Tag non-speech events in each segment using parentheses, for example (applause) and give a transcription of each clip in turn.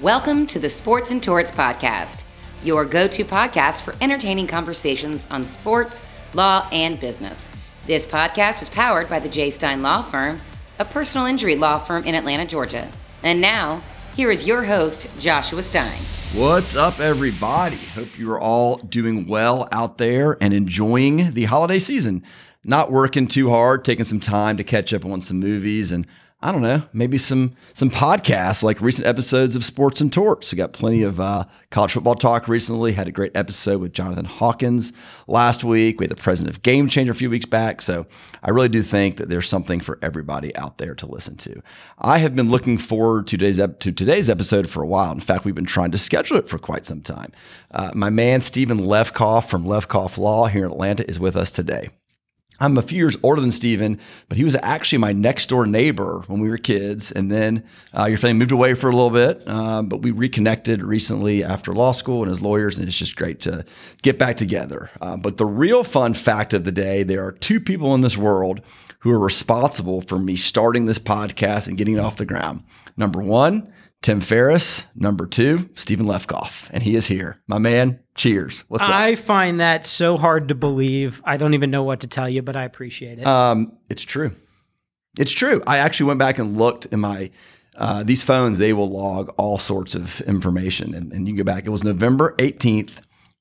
Welcome to the Sports and Torts Podcast, your go to podcast for entertaining conversations on sports, law, and business. This podcast is powered by the J. Stein Law Firm, a personal injury law firm in Atlanta, Georgia. And now, here is your host, Joshua Stein. What's up, everybody? Hope you are all doing well out there and enjoying the holiday season. Not working too hard, taking some time to catch up on some movies and I don't know, maybe some some podcasts like recent episodes of Sports and Torts. We got plenty of uh, college football talk recently. Had a great episode with Jonathan Hawkins last week. We had the president of Game Changer a few weeks back. So I really do think that there's something for everybody out there to listen to. I have been looking forward to today's ep- to today's episode for a while. In fact, we've been trying to schedule it for quite some time. Uh, my man Steven Lefkoff from Lefkoff Law here in Atlanta is with us today. I'm a few years older than Steven, but he was actually my next door neighbor when we were kids. And then uh, your family moved away for a little bit, um, but we reconnected recently after law school and as lawyers, and it's just great to get back together. Um, but the real fun fact of the day there are two people in this world who are responsible for me starting this podcast and getting it off the ground. Number one, Tim Ferriss. Number two, Steven Lefkoff. And he is here. My man, cheers. What's up? I find that so hard to believe. I don't even know what to tell you, but I appreciate it. Um, it's true. It's true. I actually went back and looked in my uh, these phones, they will log all sorts of information. And, and you can go back. It was November 18th,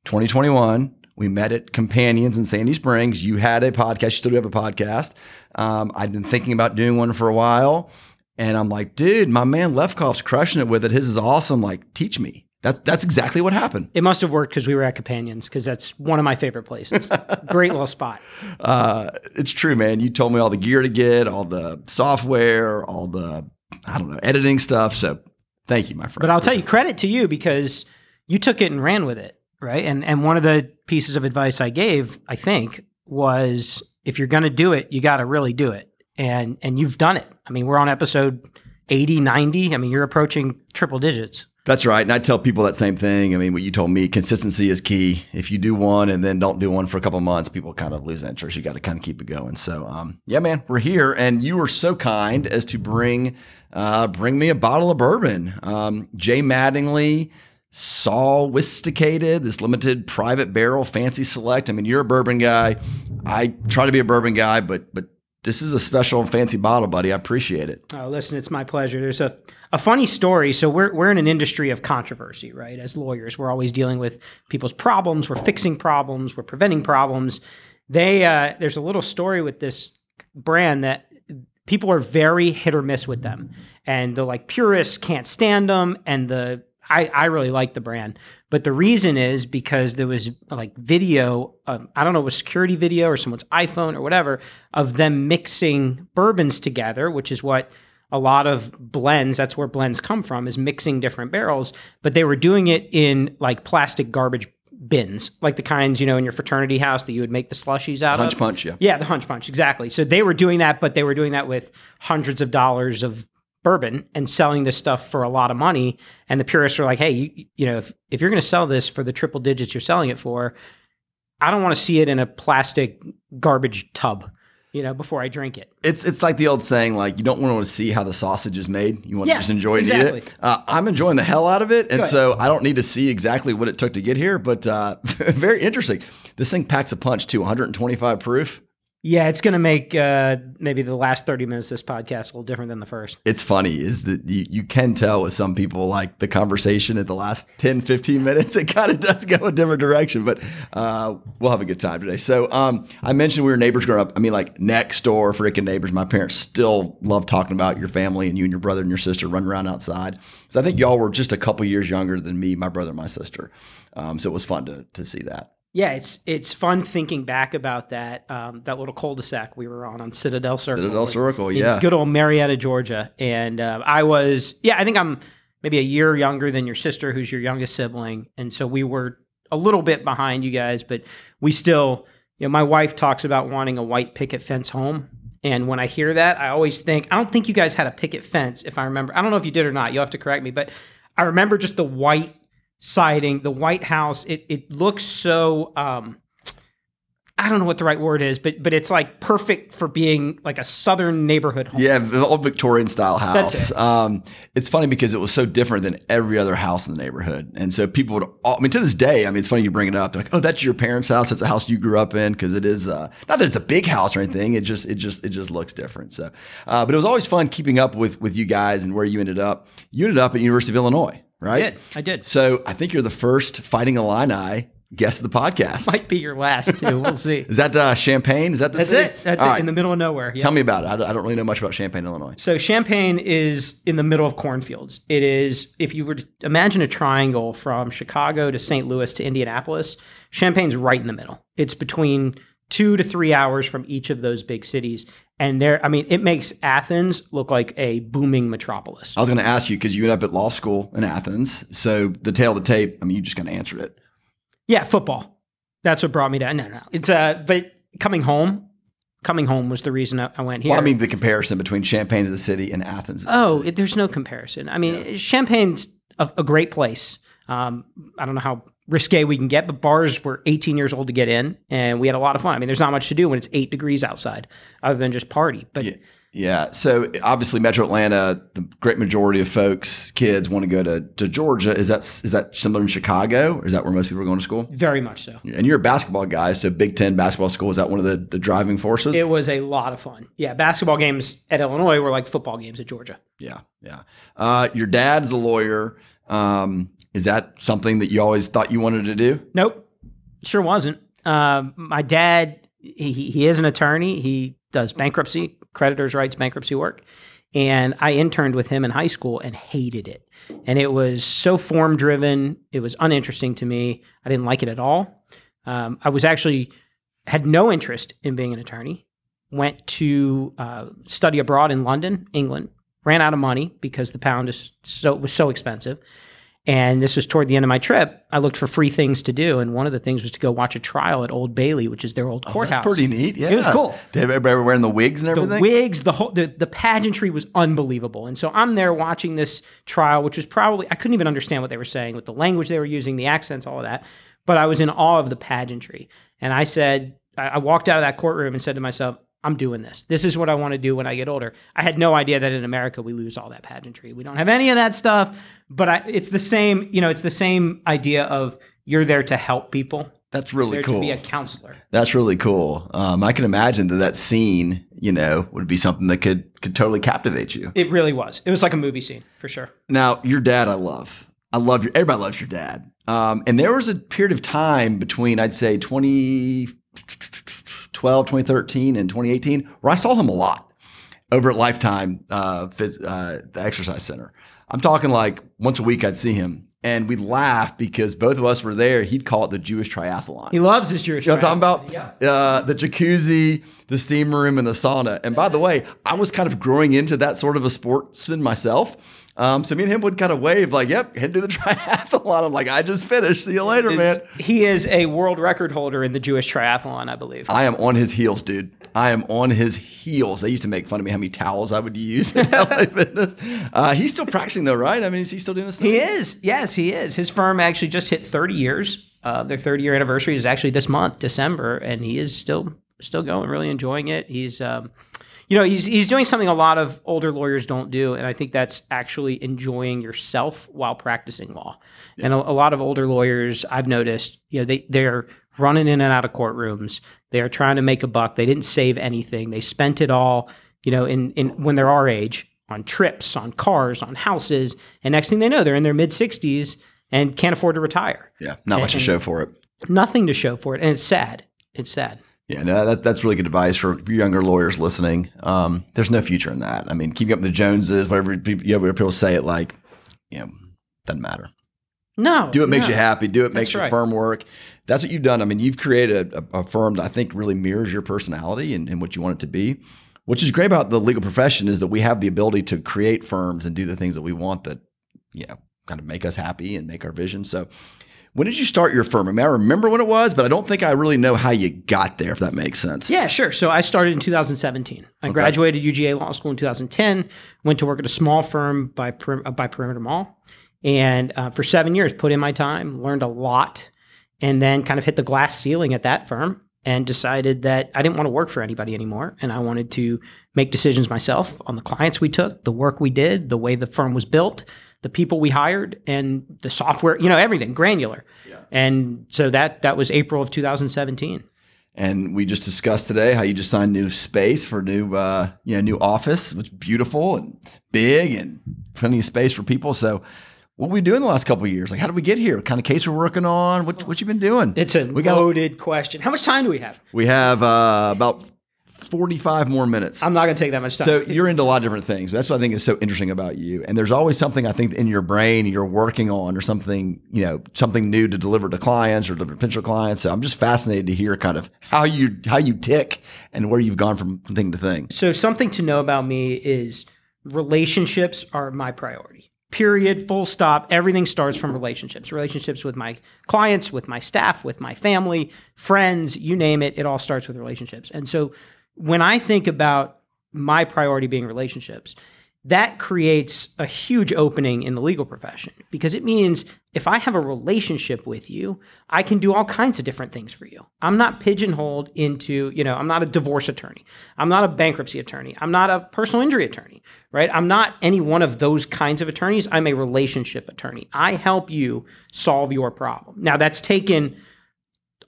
2021. We met at Companions in Sandy Springs. You had a podcast. You still do have a podcast. Um, I've been thinking about doing one for a while. And I'm like, dude, my man Lefkoff's crushing it with it. His is awesome. Like, teach me. That, that's exactly what happened. It must have worked because we were at Companions, because that's one of my favorite places. (laughs) Great little spot. Uh, it's true, man. You told me all the gear to get, all the software, all the, I don't know, editing stuff. So thank you, my friend. But I'll tell you, credit to you because you took it and ran with it, right? And, and one of the pieces of advice I gave, I think, was if you're going to do it, you got to really do it and and you've done it. I mean, we're on episode 80, 90. I mean, you're approaching triple digits. That's right. And I tell people that same thing. I mean, what you told me, consistency is key. If you do one and then don't do one for a couple months, people kind of lose interest. You got to kind of keep it going. So, um, yeah, man, we're here, and you were so kind as to bring uh, bring me a bottle of bourbon. Um, J. Mattingly, Sophisticated, this limited private barrel, fancy select. I mean, you're a bourbon guy. I try to be a bourbon guy, but but this is a special and fancy bottle, buddy. I appreciate it. Oh, listen, it's my pleasure. There's a, a funny story. So we're we're in an industry of controversy, right? As lawyers, we're always dealing with people's problems. We're fixing problems. We're preventing problems. They uh, there's a little story with this brand that people are very hit or miss with them, and the like purists can't stand them, and the I, I really like the brand. But the reason is because there was like video, um, I don't know, it was security video or someone's iPhone or whatever, of them mixing bourbons together, which is what a lot of blends, that's where blends come from, is mixing different barrels. But they were doing it in like plastic garbage bins, like the kinds, you know, in your fraternity house that you would make the slushies out hunch of. Hunch punch, yeah. Yeah, the hunch punch, exactly. So they were doing that, but they were doing that with hundreds of dollars of bourbon and selling this stuff for a lot of money. And the purists are like, hey, you, you know, if, if you're going to sell this for the triple digits you're selling it for, I don't want to see it in a plastic garbage tub. You know, before I drink it, it's it's like the old saying, like you don't want to see how the sausage is made. You want yeah, to just enjoy exactly. and eat it. Uh, I'm enjoying the hell out of it, and so I don't need to see exactly what it took to get here. But uh, (laughs) very interesting. This thing packs a punch too. 125 proof. Yeah, it's going to make uh, maybe the last 30 minutes of this podcast a little different than the first. It's funny is that you, you can tell with some people like the conversation at the last 10, 15 minutes, it kind of does go a different direction, but uh, we'll have a good time today. So um, I mentioned we were neighbors growing up. I mean, like next door freaking neighbors. My parents still love talking about your family and you and your brother and your sister running around outside. So I think y'all were just a couple years younger than me, my brother, and my sister. Um, so it was fun to, to see that. Yeah, it's it's fun thinking back about that um, that little cul-de-sac we were on on Citadel Circle. Citadel Circle, yeah, good old Marietta, Georgia, and uh, I was yeah, I think I'm maybe a year younger than your sister, who's your youngest sibling, and so we were a little bit behind you guys, but we still, you know, my wife talks about wanting a white picket fence home. And when I hear that, I always think, I don't think you guys had a picket fence, if I remember. I don't know if you did or not. You'll have to correct me. But I remember just the white siding, the White House. It it looks so. Um, I don't know what the right word is, but but it's like perfect for being like a southern neighborhood home. Yeah, the old Victorian style house. That's it. Um, it's funny because it was so different than every other house in the neighborhood, and so people would. All, I mean, to this day, I mean, it's funny you bring it up. They're like, "Oh, that's your parents' house. That's a house you grew up in," because it is. Uh, not that it's a big house or anything. It just, it just, it just looks different. So, uh, but it was always fun keeping up with with you guys and where you ended up. You ended up at University of Illinois, right? I did. I did. So I think you're the first Fighting Illini guest of the podcast. Might be your last too. We'll (laughs) see. Is that uh, Champaign? Is that the That's city? it. That's All it. right. In the middle of nowhere. Yeah. Tell me about it. I don't, I don't really know much about Champaign, Illinois. So Champaign is in the middle of cornfields. It is, if you were to imagine a triangle from Chicago to St. Louis to Indianapolis, Champaign's right in the middle. It's between two to three hours from each of those big cities. And there, I mean, it makes Athens look like a booming metropolis. I was going to ask you because you ended up at law school in Athens. So the tale of the tape, I mean, you just kind of answered it. Yeah, football. That's what brought me down. No, no. It's uh but coming home, coming home was the reason I, I went here. Well, I mean, the comparison between Champaign as a city and Athens. Oh, it, there's no comparison. I mean, Champaign's a, a great place. Um, I don't know how risque we can get, but bars were 18 years old to get in, and we had a lot of fun. I mean, there's not much to do when it's eight degrees outside, other than just party. But Yeah. Yeah. So obviously, Metro Atlanta, the great majority of folks, kids want to go to, to Georgia. Is that is that similar in Chicago? Is that where most people are going to school? very much so. And you're a basketball guy, so Big Ten basketball school is that one of the, the driving forces? It was a lot of fun. Yeah, basketball games at Illinois were like football games at Georgia. yeah, yeah. Uh, your dad's a lawyer. Um, is that something that you always thought you wanted to do? Nope, sure wasn't. Um, my dad, he, he is an attorney. He does bankruptcy, creditors' rights, bankruptcy work. And I interned with him in high school and hated it. And it was so form driven. It was uninteresting to me. I didn't like it at all. Um, I was actually had no interest in being an attorney. Went to uh, study abroad in London, England. Ran out of money because the pound is so was so expensive. And this was toward the end of my trip. I looked for free things to do, and one of the things was to go watch a trial at Old Bailey, which is their old oh, courthouse. That's pretty neat. Yeah, It was cool. They were wearing the wigs and everything. The wigs, the whole, the, the pageantry was unbelievable. And so I'm there watching this trial, which was probably I couldn't even understand what they were saying with the language they were using, the accents, all of that. But I was in awe of the pageantry, and I said, I, I walked out of that courtroom and said to myself, I'm doing this. This is what I want to do when I get older. I had no idea that in America we lose all that pageantry. We don't have any of that stuff. But I, it's the same, you know, it's the same idea of you're there to help people. That's really there cool. to be a counselor. That's really cool. Um, I can imagine that that scene, you know, would be something that could could totally captivate you. It really was. It was like a movie scene for sure. Now, your dad, I love. I love your. Everybody loves your dad. Um, and there was a period of time between, I'd say, 2012, 2013, and 2018, where I saw him a lot over at Lifetime, uh, phys- uh, the exercise center. I'm talking like once a week, I'd see him, and we'd laugh because both of us were there. He'd call it the Jewish triathlon. He loves his Jewish. You know what I'm talking about? Uh, the jacuzzi, the steam room, and the sauna. And by the way, I was kind of growing into that sort of a sportsman myself. Um, so me and him would kind of wave like, "Yep, head to the (laughs) triathlon." I'm like, "I just finished. See you later, man." He is a world record holder in the Jewish triathlon, I believe. I am on his heels, dude. I am on his heels. They used to make fun of me how many towels I would use in (laughs) LA (laughs) Fitness. Uh, he's still practicing though, right? I mean, is he still doing this? Thing? He is. Yes, he is. His firm actually just hit 30 years. Uh, their 30 year anniversary is actually this month, December, and he is still still going, really enjoying it. He's um, you know, he's he's doing something a lot of older lawyers don't do, and I think that's actually enjoying yourself while practicing law. And a, a lot of older lawyers, I've noticed, you know, they they're running in and out of courtrooms. They are trying to make a buck. They didn't save anything. They spent it all, you know, in in when they're our age on trips, on cars, on houses, and next thing they know, they're in their mid sixties and can't afford to retire. Yeah, not much to show for it. Nothing to show for it, and it's sad. It's sad. Yeah, no, that, that's really good advice for younger lawyers listening. Um, there's no future in that. I mean, keeping up with the Joneses, whatever people, you know, whatever people say it like, you know, doesn't matter. No, Do what makes no. you happy. Do what makes your right. firm work. That's what you've done. I mean, you've created a, a, a firm that I think really mirrors your personality and, and what you want it to be. Which is great about the legal profession is that we have the ability to create firms and do the things that we want that, you know, kind of make us happy and make our vision. So, when did you start your firm? I mean, I remember when it was, but I don't think I really know how you got there. If that makes sense. Yeah, sure. So I started in 2017. I graduated UGA Law School in 2010. Went to work at a small firm by by Perimeter Mall, and uh, for seven years, put in my time, learned a lot, and then kind of hit the glass ceiling at that firm. and decided that I didn't want to work for anybody anymore. And I wanted to make decisions myself on the clients we took, the work we did, the way the firm was built, the people we hired, and the software, you know, everything granular. Yeah. And so that that was April of 2017. And we just discussed today how you just signed new space for new, uh, you know, new office. It's beautiful and big and plenty of space for people. So what we doing the last couple years? Like, how did we get here? What kind of case we're working on? What what you been doing? It's a we loaded got, question. How much time do we have? We have uh, about 45 more minutes. I'm not going to take that much time. So you're into a lot of different things. That's what I think is so interesting about you. And there's always something I think in your brain you're working on or something, you know, something new to deliver to clients or to potential clients. So I'm just fascinated to hear kind of how you how you tick and where you've gone from thing to thing. So something to know about me is relationships are my priority period, full stop. Everything starts from relationships, relationships with my clients, with my staff, with my family, friends, you name it. It all starts with relationships. And so when I think about my priority being relationships, that creates a huge opening in the legal profession because it means if I have a relationship with you, I can do all kinds of different things for you. I'm not pigeonholed into, you know, I'm not a divorce attorney. I'm not a bankruptcy attorney. I'm not a personal injury attorney, right? I'm not any one of those kinds of attorneys. I'm a relationship attorney. I help you solve your problem. Now, that's taken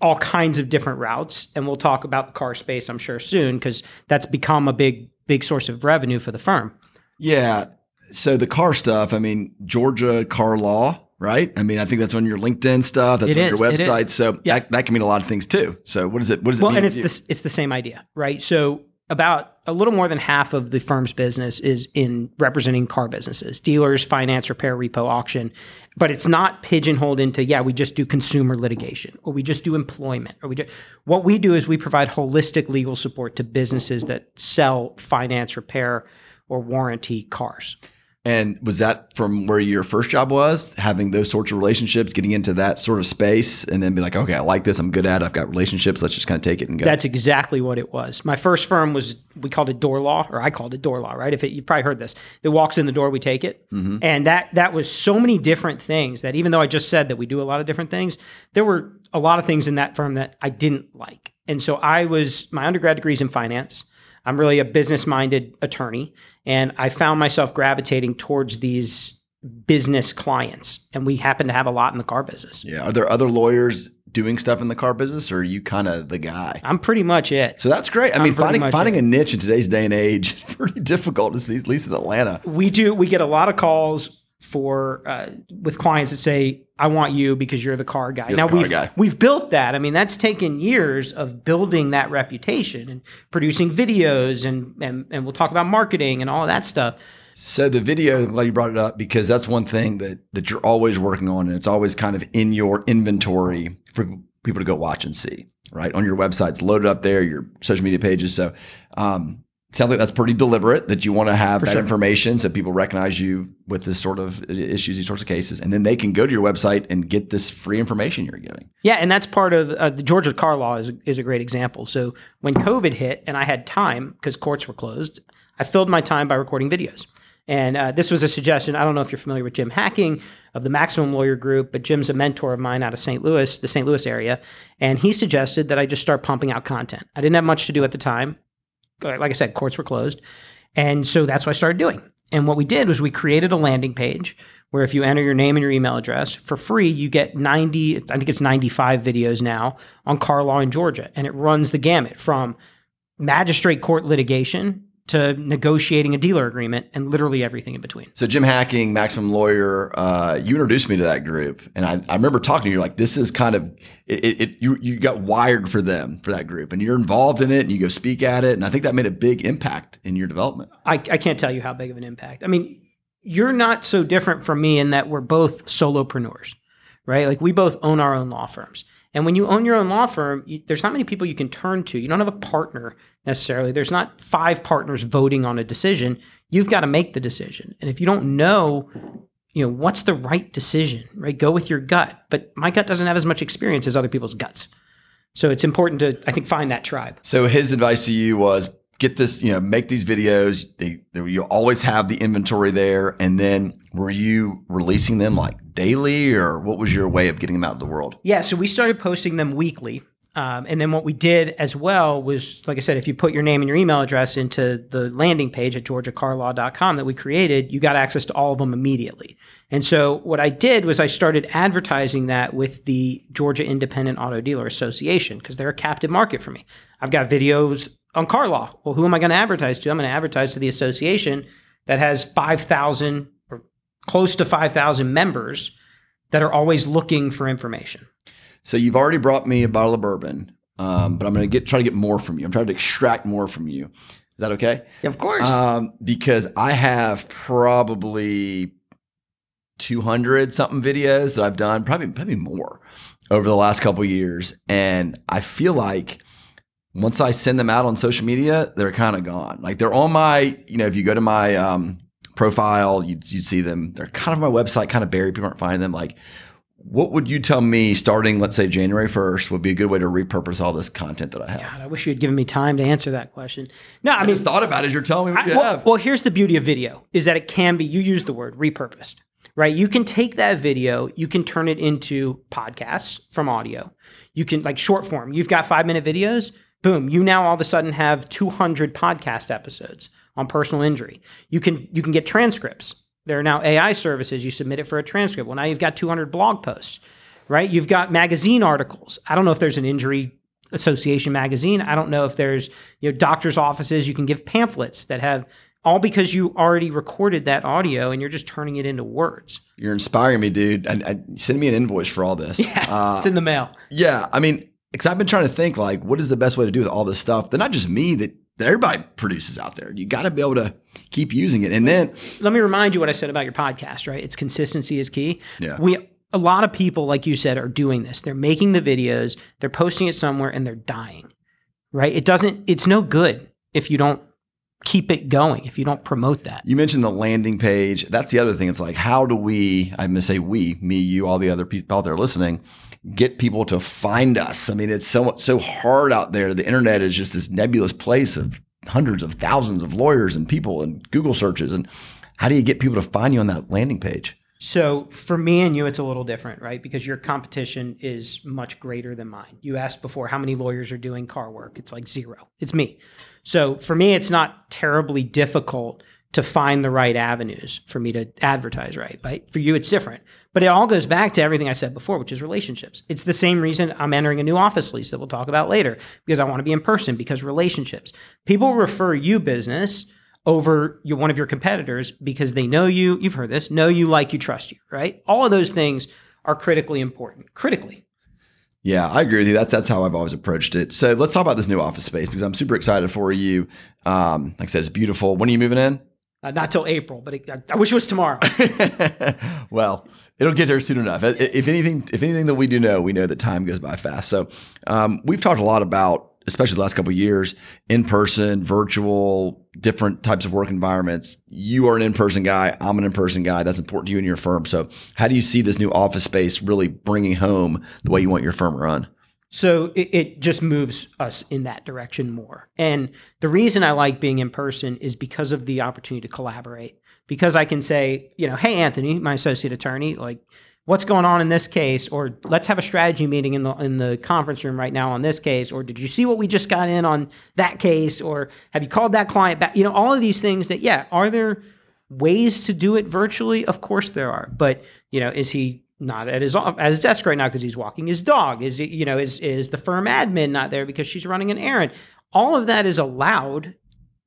all kinds of different routes and we'll talk about the car space I'm sure soon because that's become a big big source of revenue for the firm. Yeah. So the car stuff, I mean, Georgia car law, right? I mean, I think that's on your LinkedIn stuff. That's it on is, your website. So yeah. that, that can mean a lot of things too. So what is it? What does it well, mean? and it's the, it's the same idea, right? So about a little more than half of the firm's business is in representing car businesses, dealers, finance, repair, repo, auction. But it's not pigeonholed into, yeah, we just do consumer litigation or we just do employment or we just, what we do is we provide holistic legal support to businesses that sell finance, repair, or warranty cars. And was that from where your first job was, having those sorts of relationships, getting into that sort of space, and then be like, okay, I like this, I'm good at it, I've got relationships, let's just kind of take it and go. That's exactly what it was. My first firm was, we called it Door Law, or I called it Door Law, right? If it, you've probably heard this, it walks in the door, we take it. Mm-hmm. And that, that was so many different things that even though I just said that we do a lot of different things, there were a lot of things in that firm that I didn't like. And so I was, my undergrad degree is in finance. I'm really a business minded attorney. And I found myself gravitating towards these business clients. And we happen to have a lot in the car business. Yeah. Are there other lawyers doing stuff in the car business or are you kind of the guy? I'm pretty much it. So that's great. I I'm mean, finding finding it. a niche in today's day and age is (laughs) pretty difficult, at least in Atlanta. We do, we get a lot of calls for uh, with clients that say I want you because you're the car guy. You're now car we've guy. we've built that. I mean, that's taken years of building that reputation and producing videos and and, and we'll talk about marketing and all that stuff. So the video, I'm glad you brought it up because that's one thing that that you're always working on, and it's always kind of in your inventory for people to go watch and see. Right on your website, it's loaded up there, your social media pages. So um, sounds like that's pretty deliberate that you want to have For that sure. information so people recognize you with this sort of issues, these sorts of cases, and then they can go to your website and get this free information you're giving. Yeah, and that's part of uh, the Georgia car law is is a great example. So when COVID hit and I had time because courts were closed, I filled my time by recording videos. And uh, this was a suggestion. I don't know if you're familiar with Jim Hacking of the Maximum Lawyer Group, but Jim's a mentor of mine out of St. Louis, the St. Louis area. And he suggested that I just start pumping out content. I didn't have much to do at the time Uh, like I said, courts were closed. And so that's what I started doing. And what we did was we created a landing page where if you enter your name and your email address for free, you get 90, I think it's 95 videos now on car law in Georgia. And it runs the gamut from magistrate court litigation to negotiating a dealer agreement and literally everything in between. So Jim Hacking, Maximum Lawyer, uh, you introduced me to that group, and I, I remember talking to you like this is kind of it, it, You you got wired for them for that group, and you're involved in it, and you go speak at it, and I think that made a big impact in your development. I, I can't tell you how big of an impact. I mean, you're not so different from me in that we're both solopreneurs, right? Like we both own our own law firms. And when you own your own law firm, you, there's not many people you can turn to. You don't have a partner necessarily. There's not five partners voting on a decision. You've got to make the decision. And if you don't know, you know, what's the right decision, right? Go with your gut. But my gut doesn't have as much experience as other people's guts. So it's important to, I think, find that tribe. So his advice to you was get this, you know, make these videos. They, they, you always have the inventory there. And then were you releasing them like daily or what was your way of getting them out of the world? Yeah. So we started posting them weekly Um, and then what we did as well was, like I said, if you put your name and your email address into the landing page at georgiacarlaw.com that we created, you got access to all of them immediately. And so what I did was I started advertising that with the Georgia Independent Auto Dealer Association because they're a captive market for me. I've got videos on car law. Well, who am I going to advertise to? I'm going to advertise to the association that has 5,000 or close to 5,000 members that are always looking for information. So you've already brought me a bottle of bourbon, um, but I'm going to get try to get more from you. I'm trying to extract more from you. Is that okay? Of course. Um, because I have probably 200 something videos that I've done, probably probably more over the last couple years, and I feel like once I send them out on social media, they're kind of gone. Like they're on my, you know, if you go to my um, profile, you you see them. They're kind of on my website, kind of buried. People aren't finding them. Like what would you tell me starting, let's say January 1st, would be a good way to repurpose all this content that I have? God, I wish you had given me time to answer that question. No, I, I mean, just thought about it as you're telling me what I- you well, have. well, here's the beauty of video is that it can be, you use the word repurposed, right? You can take that video, you can turn it into podcasts from audio. You can, like short form, you've got five minute videos, boom, you now all of a sudden have 200 podcast episodes on personal injury. You can, you can get transcripts. There are now AI services. You submit it for a transcript. Well, now you've got 200 blog posts, right? You've got magazine articles. I don't know if there's an injury association magazine. I don't know if there's you know doctors' offices. You can give pamphlets that have all because you already recorded that audio and you're just turning it into words. you're inspiring me, dude. And, and send me an invoice for all this. (laughs) Yeah, Uh, it's in the mail. Yeah, I mean, because I've been trying to think like, what is the best way to do with all this stuff? That not just me, that, that everybody produces out there. You got to be able to keep using it, and then Let me remind you what I said about your podcast. Right, it's consistency is key. Yeah. we a lot of people, like you said, are doing this. They're making the videos, they're posting it somewhere, and they're dying. Right, it doesn't. It's no good if you don't keep it going. If you don't promote that. you mentioned the landing page. That's the other thing. It's like, how do we? I'm gonna say we, me, you, all the other people out there listening, get people to find us. I mean, it's so so hard out there. The internet is just this nebulous place of hundreds of thousands of lawyers and people and Google searches. And how do you get people to find you on that landing page? So for me and you, it's a little different, right? Because your competition is much greater than mine. You asked before how many lawyers are doing car work. It's like zero. It's me. So for me, it's not terribly difficult to find the right avenues for me to advertise right. Right? For you, it's different. But it all goes back to everything I said before, which is relationships. It's the same reason I'm entering a new office lease that we'll talk about later because I want to be in person because relationships. People refer you business over your, one of your competitors because they know you, you've heard this, know you, like you, trust you, right? All of those things are critically important. Critically. Yeah, I agree with you. That's that's how I've always approached it. So let's talk about this new office space because I'm super excited for you. Um, like I said, it's beautiful. When are you moving in? Uh, not till April, but it, I, I wish it was tomorrow. (laughs) well, it'll get here soon enough. If anything, if anything that we do know, we know that time goes by fast. So um, we've talked a lot about, especially the last couple years, in person, virtual, different types of work environments. You are an in person guy. I'm an in person guy. That's important to you and your firm. So how do you see this new office space really bringing home the way you want your firm run? So it, it just moves us in that direction more. And the reason I like being in person is because of the opportunity to collaborate. Because I can say, you know, hey Anthony, my associate attorney, like what's going on in this case or let's have a strategy meeting in the in the conference room right now on this case or did you see what we just got in on that case or have you called that client back? You know, all of these things that yeah, are there ways to do it virtually? Of course there are. But, you know, is he not at his at his desk right now because he's walking his dog? Is you know, is is the firm admin not there because she's running an errand? All of that is allowed.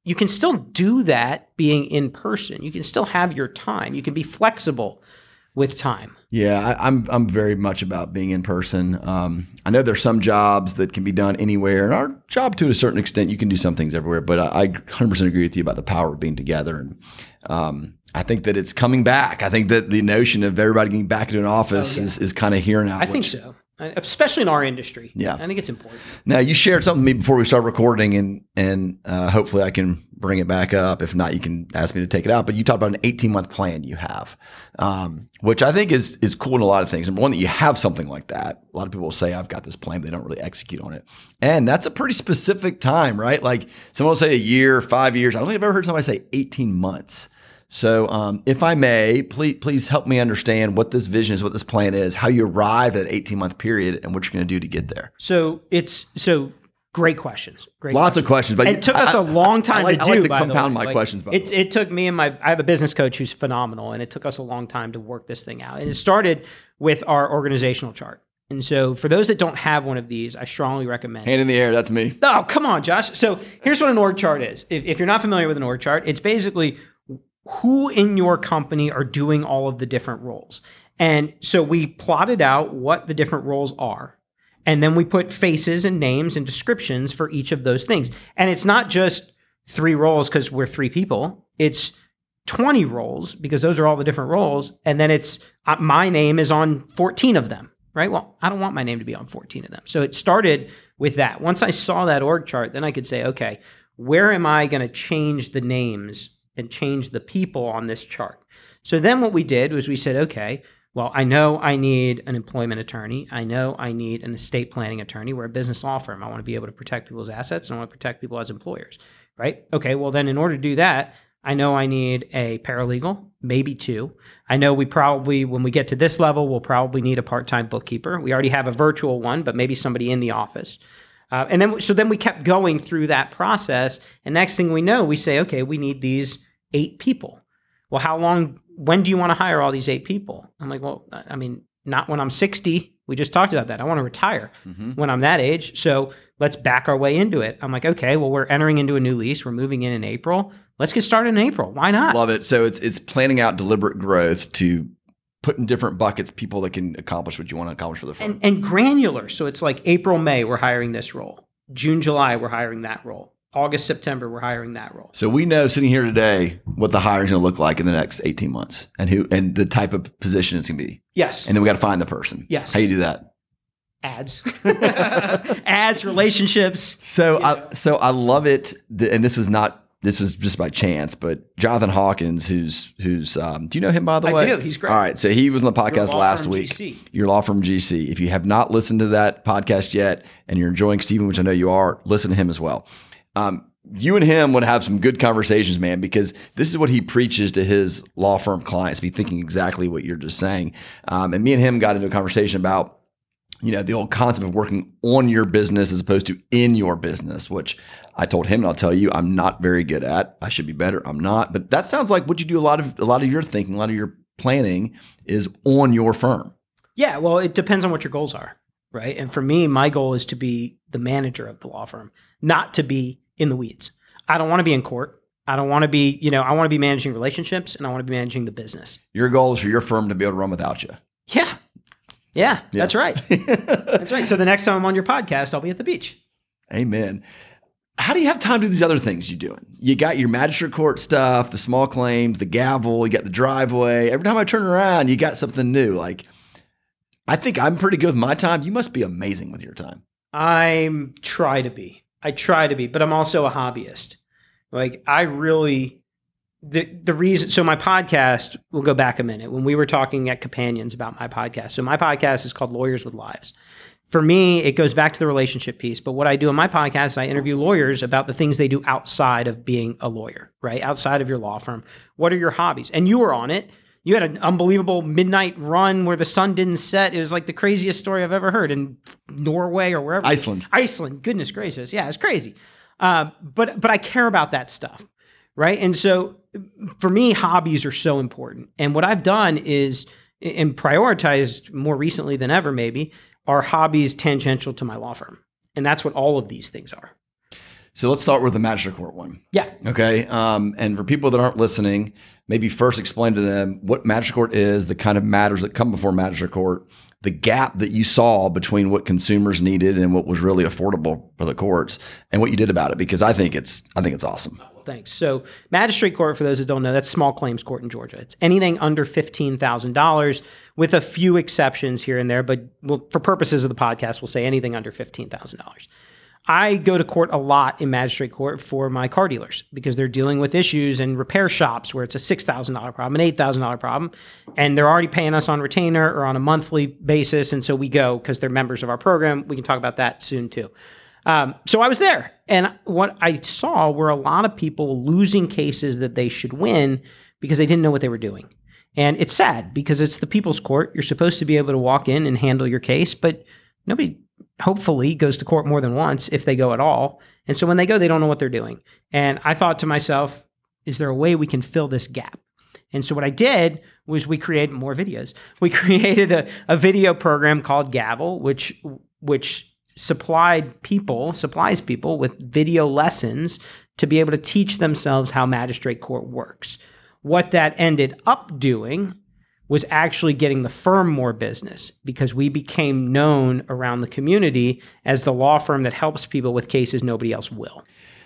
You can still do that being in person. You can still have your time. You can be flexible with time. Yeah, I, I'm I'm very much about being in person. Um, I know there's some jobs that can be done anywhere, and our job to a certain extent, you can do some things everywhere. But I, I 100% agree with you about the power of being together, and um, I think that it's coming back. I think that the notion of everybody getting back into an office Oh, yeah. is, is kind of here now. I think so, especially in our industry. Yeah. I think it's important. Now you shared something with me before we start recording, and and uh, hopefully I can bring it back up. If not, you can ask me to take it out. But you talked about an 18 month plan you have, um, which I think is is cool in a lot of things. Number one, that you have something like that. A lot of people say I've got this plan, they don't really execute on it, and that's a pretty specific time, right? Like someone will say a year, five years. I don't think I've ever heard somebody say 18 months. So, um, if I may, please please help me understand what this vision is, what this plan is, how you arrive at an 18 month period, and what you're going to do to get there. So it's so great questions. Great. Lots of questions, but it took us a a long time I like, to I do. like to by the compound way. my Like, questions. It, it took me and my I have a business coach who's phenomenal, and it took us a long time to work this thing out. And it started with our organizational chart. And so, for those that don't have one of these, I strongly recommend. Hand in the air. That's me. Oh, come on, Josh. So here's what an org chart is. If, if you're not familiar with an org chart, it's basically who in your company are doing all of the different roles. And so we plotted out what the different roles are. And then we put faces and names and descriptions for each of those things. And it's not just three roles because we're three people. It's 20 roles because those are all the different roles. And then it's uh, my name is on 14 of them, right? Well, I don't want my name to be on 14 of them. So it started with that. Once I saw that org chart, then I could say, okay, where am I going to change the names and change the people on this chart? So then what we did was we said, okay, well, I know I need an employment attorney. I know I need an estate planning attorney. We're a business law firm. I want to be able to protect people's assets and I want to protect people as employers, right? Okay, well, then in order to do that, I know I need a paralegal, maybe two. I know we probably, when we get to this level, we'll probably need a part time bookkeeper. We already have a virtual one, but maybe somebody in the office. Uh, and then, so then we kept going through that process. And next thing we know, we say, okay, we need these eight people. Well, how long, when do you want to hire all these eight people? I'm like, well, I mean, not when I'm 60. We just talked about that. I want to retire mm-hmm. when I'm that age. So let's back our way into it. I'm like, okay, well, we're entering into a new lease. We're moving in in April. Let's get started in April. Why not? Love it. So it's it's planning out deliberate growth to put in different buckets people that can accomplish what you want to accomplish for the firm. and, and granular. So it's like April, May, we're hiring this role. June, July, we're hiring that role. August, September, we're hiring that role. so we know sitting here today what the hiring is going to look like in the next 18 months and who and the type of position it's going to be. Yes. And then we got to find the person. Yes. How you do that? ads, (laughs) ads, relationships. So I so I love it, and this was not this was just by chance, but Jonathan Hawkins, who's who's um, do you know him by the I way? I do. He's great. All right, so he was on the podcast law last firm week. GC. Your law firm GC. If you have not listened to that podcast yet, and you're enjoying Steven, which I know you are, listen to him as well. Um, you and him would have some good conversations, man, because this is what he preaches to his law firm clients. Be thinking exactly what you're just saying. Um, and me and him got into a conversation about you know, the old concept of working on your business as opposed to in your business, which I told him and I'll tell you I'm not very good at. I should be better. I'm not. But that sounds like what you do a lot of a lot of your thinking, a lot of your planning is on your firm. Yeah, well, it depends on what your goals are, right? And for me, my goal is to be the manager of the law firm, not to be in the weeds. I don't want to be in court. I don't want to be, you know, I want to be managing relationships and I want to be managing the business. Your goal is for your firm to be able to run without you. Yeah. Yeah, that's right. (laughs) that's right. So the next time I'm on your podcast, I'll be at the beach. Amen. How do you have time to do these other things you're doing? You got your magistrate court stuff, the small claims, the gavel, you got the driveway. Every time I turn around, you got something new. Like, I think I'm pretty good with my time. You must be amazing with your time. I'm try to be. I try to be, but I'm also a hobbyist. Like I really the the reason so my podcast we'll go back a minute when we were talking at companions about my podcast. So my podcast is called lawyers with lives. For me it goes back to the relationship piece but what i do in my podcast is i interview lawyers about the things they do outside of being a lawyer right? Outside of your law firm. What are your hobbies? And you were on it you had an unbelievable midnight run where the sun didn't set. It was like the craziest story i've ever heard in norway or wherever. Iceland. iceland. Goodness gracious. Yeah it's crazy. Uh, but but i care about that stuff right? And so for me hobbies are so important. And what i've done is and prioritized more recently than ever maybe are hobbies tangential to my law firm. And that's what all of these things are So let's start with the magistrate court one. yeah Okay. Um, and for people that aren't listening, maybe first explain to them what magistrate court is, the kind of matters that come before magistrate court, the gap that you saw between what consumers needed and what was really affordable for the courts, and what you did about it. Because I think it's I think it's awesome. Thanks. So, magistrate court, for those that don't know, that's small claims court in Georgia. It's anything under $15,000 with a few exceptions here and there. But we'll, for purposes of the podcast, we'll say anything under $15,000. I go to court a lot in magistrate court for my car dealers because they're dealing with issues in repair shops where it's a $6,000 problem, an $8,000 problem, and they're already paying us on retainer or on a monthly basis. And so we go because they're members of our program. We can talk about that soon too. Um, so I was there, and what I saw were a lot of people losing cases that they should win because they didn't know what they were doing. And it's sad because it's the people's court. You're supposed to be able to walk in and handle your case, but nobody hopefully goes to court more than once if they go at all. And so when they go, they don't know what they're doing. And I thought to myself, is there a way we can fill this gap? And so what I did was we created more videos. (laughs) We created a, a video program called Gavel, which which supplied people, supplies people with video lessons to be able to teach themselves how magistrate court works. What that ended up doing was actually getting the firm more business because we became known around the community as the law firm that helps people with cases nobody else will.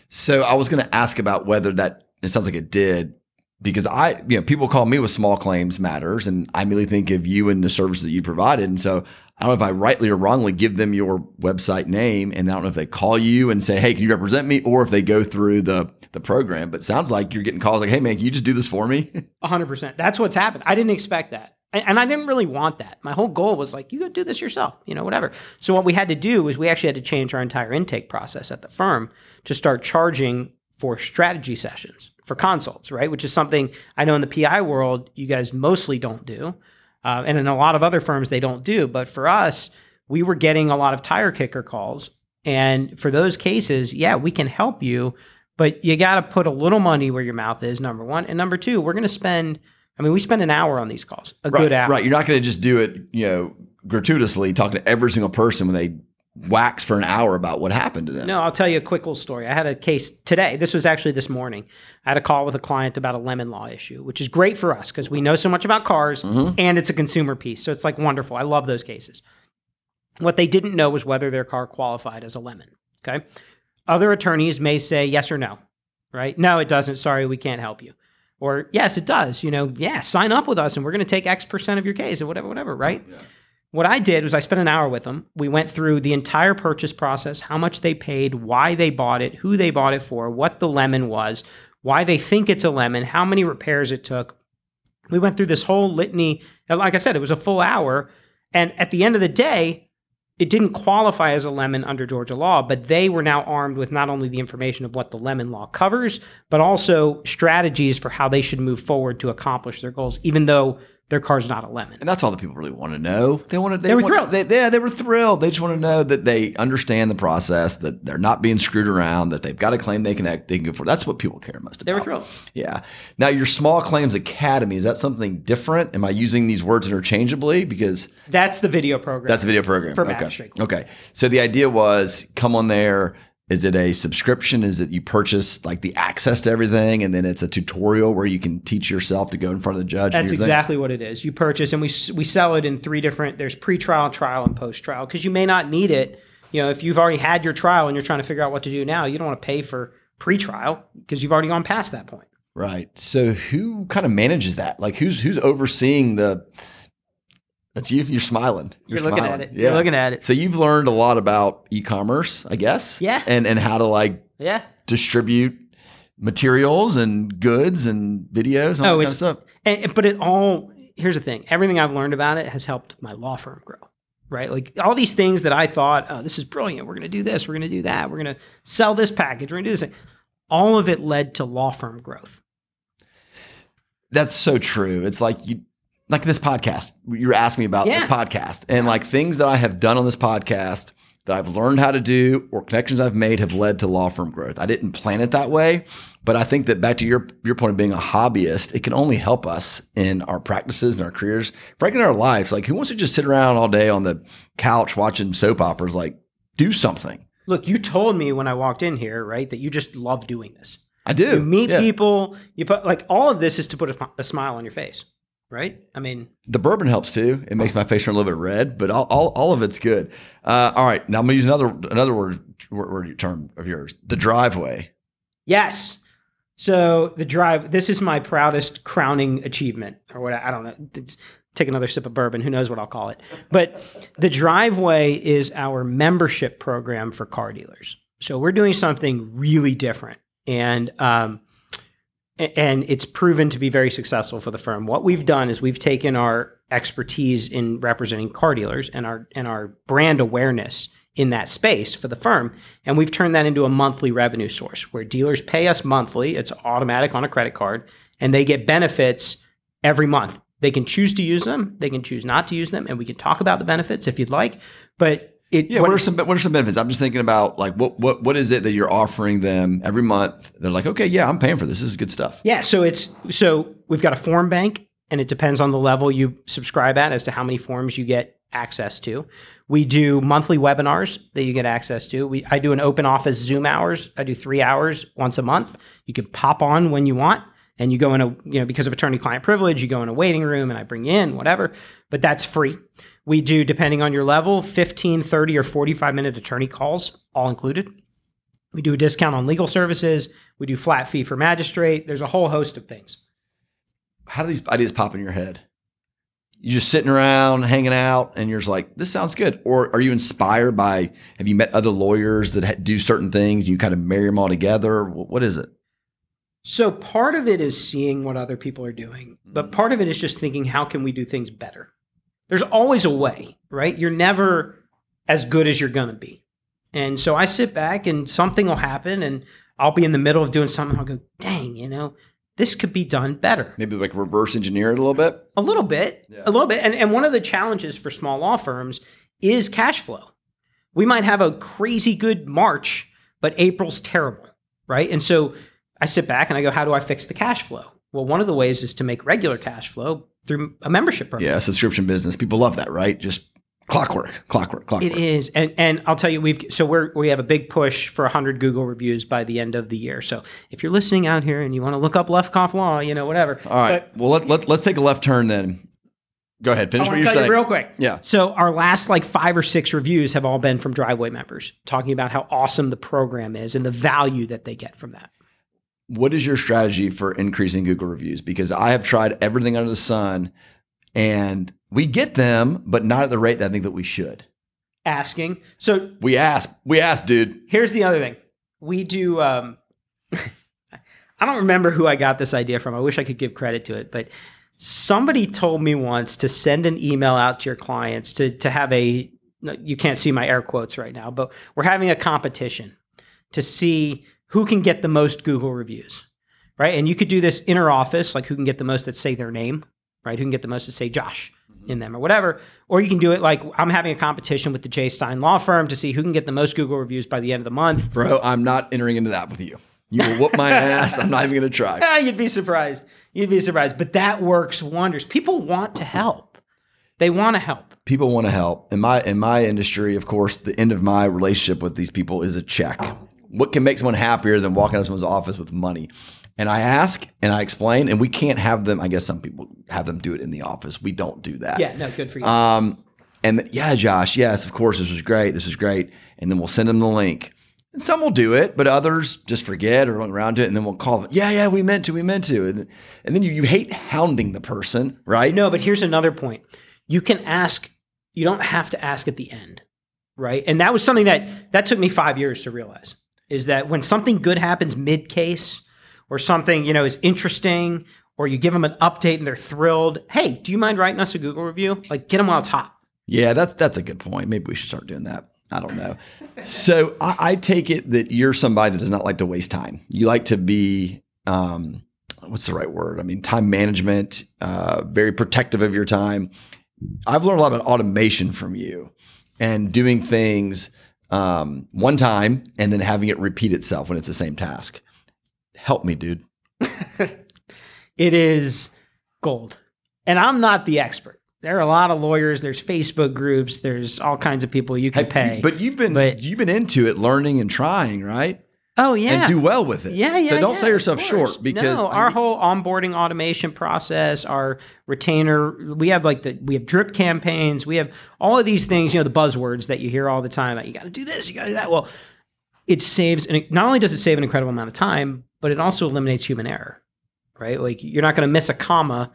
So I was going to ask about whether that it sounds like it did because I, you know, people call me with small claims matters and I immediately think of you and the service that you provided. And so I don't know if I rightly or wrongly give them your website name and I don't know if they call you and say, Hey, can you represent me? Or if they go through the, the program, but sounds like you're getting calls like, Hey man, can you just do this for me? (laughs) hundred percent. That's what's happened. I didn't expect that. And I didn't really want that. My whole goal was like, you go do this yourself, you know, whatever. So what we had to do was we actually had to change our entire intake process at the firm to start charging for strategy sessions, for consults, right? Which is something I know in the PI world, you guys mostly don't do. Uh, and in a lot of other firms, they don't do. But for us, we were getting a lot of tire kicker calls. And for those cases, yeah, we can help you, but you got to put a little money where your mouth is, number one. And number two, we're going to spend, I mean, we spend an hour on these calls, a right, good hour. Right. You're not going to just do it, you know, gratuitously talking to every single person when they wax for an hour about what happened to them. No, I'll tell you a quick little story. I had a case today. This was actually this morning. I had a call with a client about a lemon law issue, which is great for us because we know so much about cars mm-hmm. and it's a consumer piece. So it's like wonderful. I love those cases. What they didn't know was whether their car qualified as a lemon. Okay. Other attorneys may say yes or no, right? No, it doesn't. Sorry, we can't help you. Or yes, it does. You know, yeah, sign up with us and we're going to take X percent of your case or whatever, whatever, right? Yeah. What I did was I spent an hour with them. We went through the entire purchase process, how much they paid, why they bought it, who they bought it for, what the lemon was, why they think it's a lemon, how many repairs it took. We went through this whole litany. Like I said, it was a full hour. And at the end of the day, it didn't qualify as a lemon under Georgia law, but they were now armed with not only the information of what the lemon law covers, but also strategies for how they should move forward to accomplish their goals, even though their car's not a lemon. And that's all the people really want to know. They want to. They, they were thrilled. They, yeah, they were thrilled. They just want to know that they understand the process, that they're not being screwed around, that they've got a claim they can act, they can go for. That's what people care most about. They were thrilled. Yeah. Now, your small claims academy is that something different? Am I using these words interchangeably? Because that's the video program. That's the video program for okay. Okay. So the idea was come on there is it a subscription? Is it you purchase like the access to everything and then it's a tutorial where you can teach yourself to go in front of the judge? That's exactly what it is. You purchase and we we sell it in three different there's pre-trial, trial and post-trial because you may not need it. You know, if you've already had your trial and you're trying to figure out what to do now, you don't want to pay for pre-trial because you've already gone past that point. Right. So who kind of manages that? Like who's who's overseeing the that's you. You're smiling. You're, You're looking at it. Yeah. You're looking at it. So you've learned a lot about e-commerce, I guess. Yeah. And and how to like yeah distribute materials and goods and videos. And oh, it's stuff. And, but it all. Here's the thing. Everything I've learned about it has helped my law firm grow. Right, like all these things that I thought, oh, this is brilliant. We're going to do this. We're going to do that. We're going to sell this package. We're going to do this. Thing. All of it led to law firm growth. That's so true. It's like you like this podcast. You're asking me about yeah. this podcast and like things that I have done on this podcast that I've learned how to do or connections I've made have led to law firm growth. I didn't plan it that way, but I think that back to your your point of being a hobbyist, it can only help us in our practices and our careers, frankly in our lives. Like who wants to just sit around all day on the couch watching soap operas? Like do something. Look, you told me when I walked in here, right, that you just love doing this. I do. You meet yeah. people. You put like all of this is to put a, a smile on your face right? I mean, the bourbon helps too. It makes my face turn a little bit red, but all, all, all of it's good. Uh, all right, now I'm gonna use another another word, word, word term of yours, the driveway. Yes. So the drive. This is my proudest crowning achievement, or what I don't know. It's, take another sip of bourbon. Who knows what I'll call it? But the driveway is our membership program for car dealers. So we're doing something really different, and um, and it's proven to be very successful for the firm. What we've done is we've taken our expertise in representing car dealers and our and our brand awareness in that space for the firm. And we've turned that into a monthly revenue source where dealers pay us monthly. It's automatic on a credit card and they get benefits every month. They can choose to use them, they can choose not to use them, and we can talk about the benefits if you'd like. But it, Yeah, what, are some what are some benefits? I'm just thinking about like what what what is it that you're offering them every month? They're like, okay, yeah, I'm paying for this. This is good stuff. Yeah, so it's so we've got a form bank, and it depends on the level you subscribe at as to how many forms you get access to. We do monthly webinars that you get access to. We I do an open office Zoom hours. I do three hours once a month. You can pop on when you want, and you go in a you know because of attorney client privilege, you go in a waiting room, and I bring you in whatever. But that's free. We do depending on your level, 15, 30, or 45 minute attorney calls, all included. We do a discount on legal services. We do flat fee for magistrate. There's a whole host of things. How do these ideas pop in your head? You're just sitting around, hanging out, and you're just like, "This sounds good." Or are you inspired by? Have you met other lawyers that do certain things? You kind of marry them all together. What is it? So part of it is seeing what other people are doing, but mm-hmm. part of it is just thinking how can we do things better? There's always a way, right? You're never as good as you're going to be. And so I sit back and something will happen and I'll be in the middle of doing something I'll go, "Dang, you know, this could be done better." Maybe like reverse engineer it a little bit. A little bit, Yeah. a little bit. And, and one of the challenges for small law firms is cash flow. We might have a crazy good March, but April's terrible, right? And so I sit back and I go, how do I fix the cash flow? Well, one of the ways is to make regular cash flow through a membership program. Yeah, subscription business. People love that, right? Just clockwork, clockwork, clockwork. It is, and and I'll tell you, we've so we're we have a big push for 100 Google reviews by the end of the year. So if you're listening out here and you want to look up Lefkoff Law, you know whatever. All right. well, let, let, let's take a left turn then. Go ahead. Finish I what you're saying. you real quick. Yeah. So our last like five or six reviews have all been from Driveway members talking about how awesome the program is and the value that they get from that. What is your strategy for increasing Google reviews? Because I have tried everything under the sun and we get them, but not at the rate that I think that we should. Asking. So We ask, we ask, dude. here's the other thing. We do um (laughs) I don't remember who I got this idea from. I wish I could give credit to it, but somebody told me once to send an email out to your clients to to have a you can't see my air quotes right now, but we're having a competition to see who can get the most Google reviews. Right? And you could do this inner office, like who can get the most that say their name, right? Who can get the most that say Josh mm-hmm. in them or whatever. Or you can do it like I'm having a competition with the J. Stein Law Firm to see who can get the most Google reviews by the end of the month. Bro, I'm not entering into that with you. You will whoop my (laughs) ass. I'm not even going to try. (laughs) You'd be surprised. You'd be surprised. But that works wonders. People want to help. They want to help. People want to help. In my in my industry, of course, the end of my relationship with these people is a check. Oh. What can make someone happier than walking out of someone's office with money? And I ask and I explain, and we can't have them. I guess some people have them do it in the office. We don't do that. Yeah, no, good for you. Um, and yeah, Josh, yes, of course, this was great. This was great. And then we'll send them the link. And some will do it, but others just forget or run around to it. And then we'll call them. Yeah, yeah, we meant to, we meant to. And, then- and then you, you hate hounding the person, right? no, but here's another point. You can ask, you don't have to ask at the end, right? And that was something that that took me five years to realize is that when something good happens mid case or something, you know, is interesting or you give them an update and they're thrilled. Hey, do you mind writing us a Google review? Like get them while it's hot. Yeah, that's that's a good point. Maybe we should start doing that. I don't know. so I, I take it that you're somebody that does not like to waste time. You like to be, um, what's the right word? I mean, time management, uh, very protective of your time. I've learned a lot about automation from you and doing things um, one time and then having it repeat itself when it's the same task. Help me, dude. (laughs) it is gold. And I'm not the expert. There are a lot of lawyers, there's Facebook groups, there's all kinds of people you can pay. but you've been But- you've been into it, learning and trying, right? Oh yeah. And do well with it. Yeah, yeah. So don't yeah, sell yourself short because no, I our mean- whole onboarding automation process, our retainer, we have like the we have drip campaigns, we have all of these things, you know, the buzzwords that you hear all the time. Like, you got to do this, you got to do that. Well, it saves, and it, not only does it save an incredible amount of time, but it also eliminates human error, right? Like you're not going to miss a comma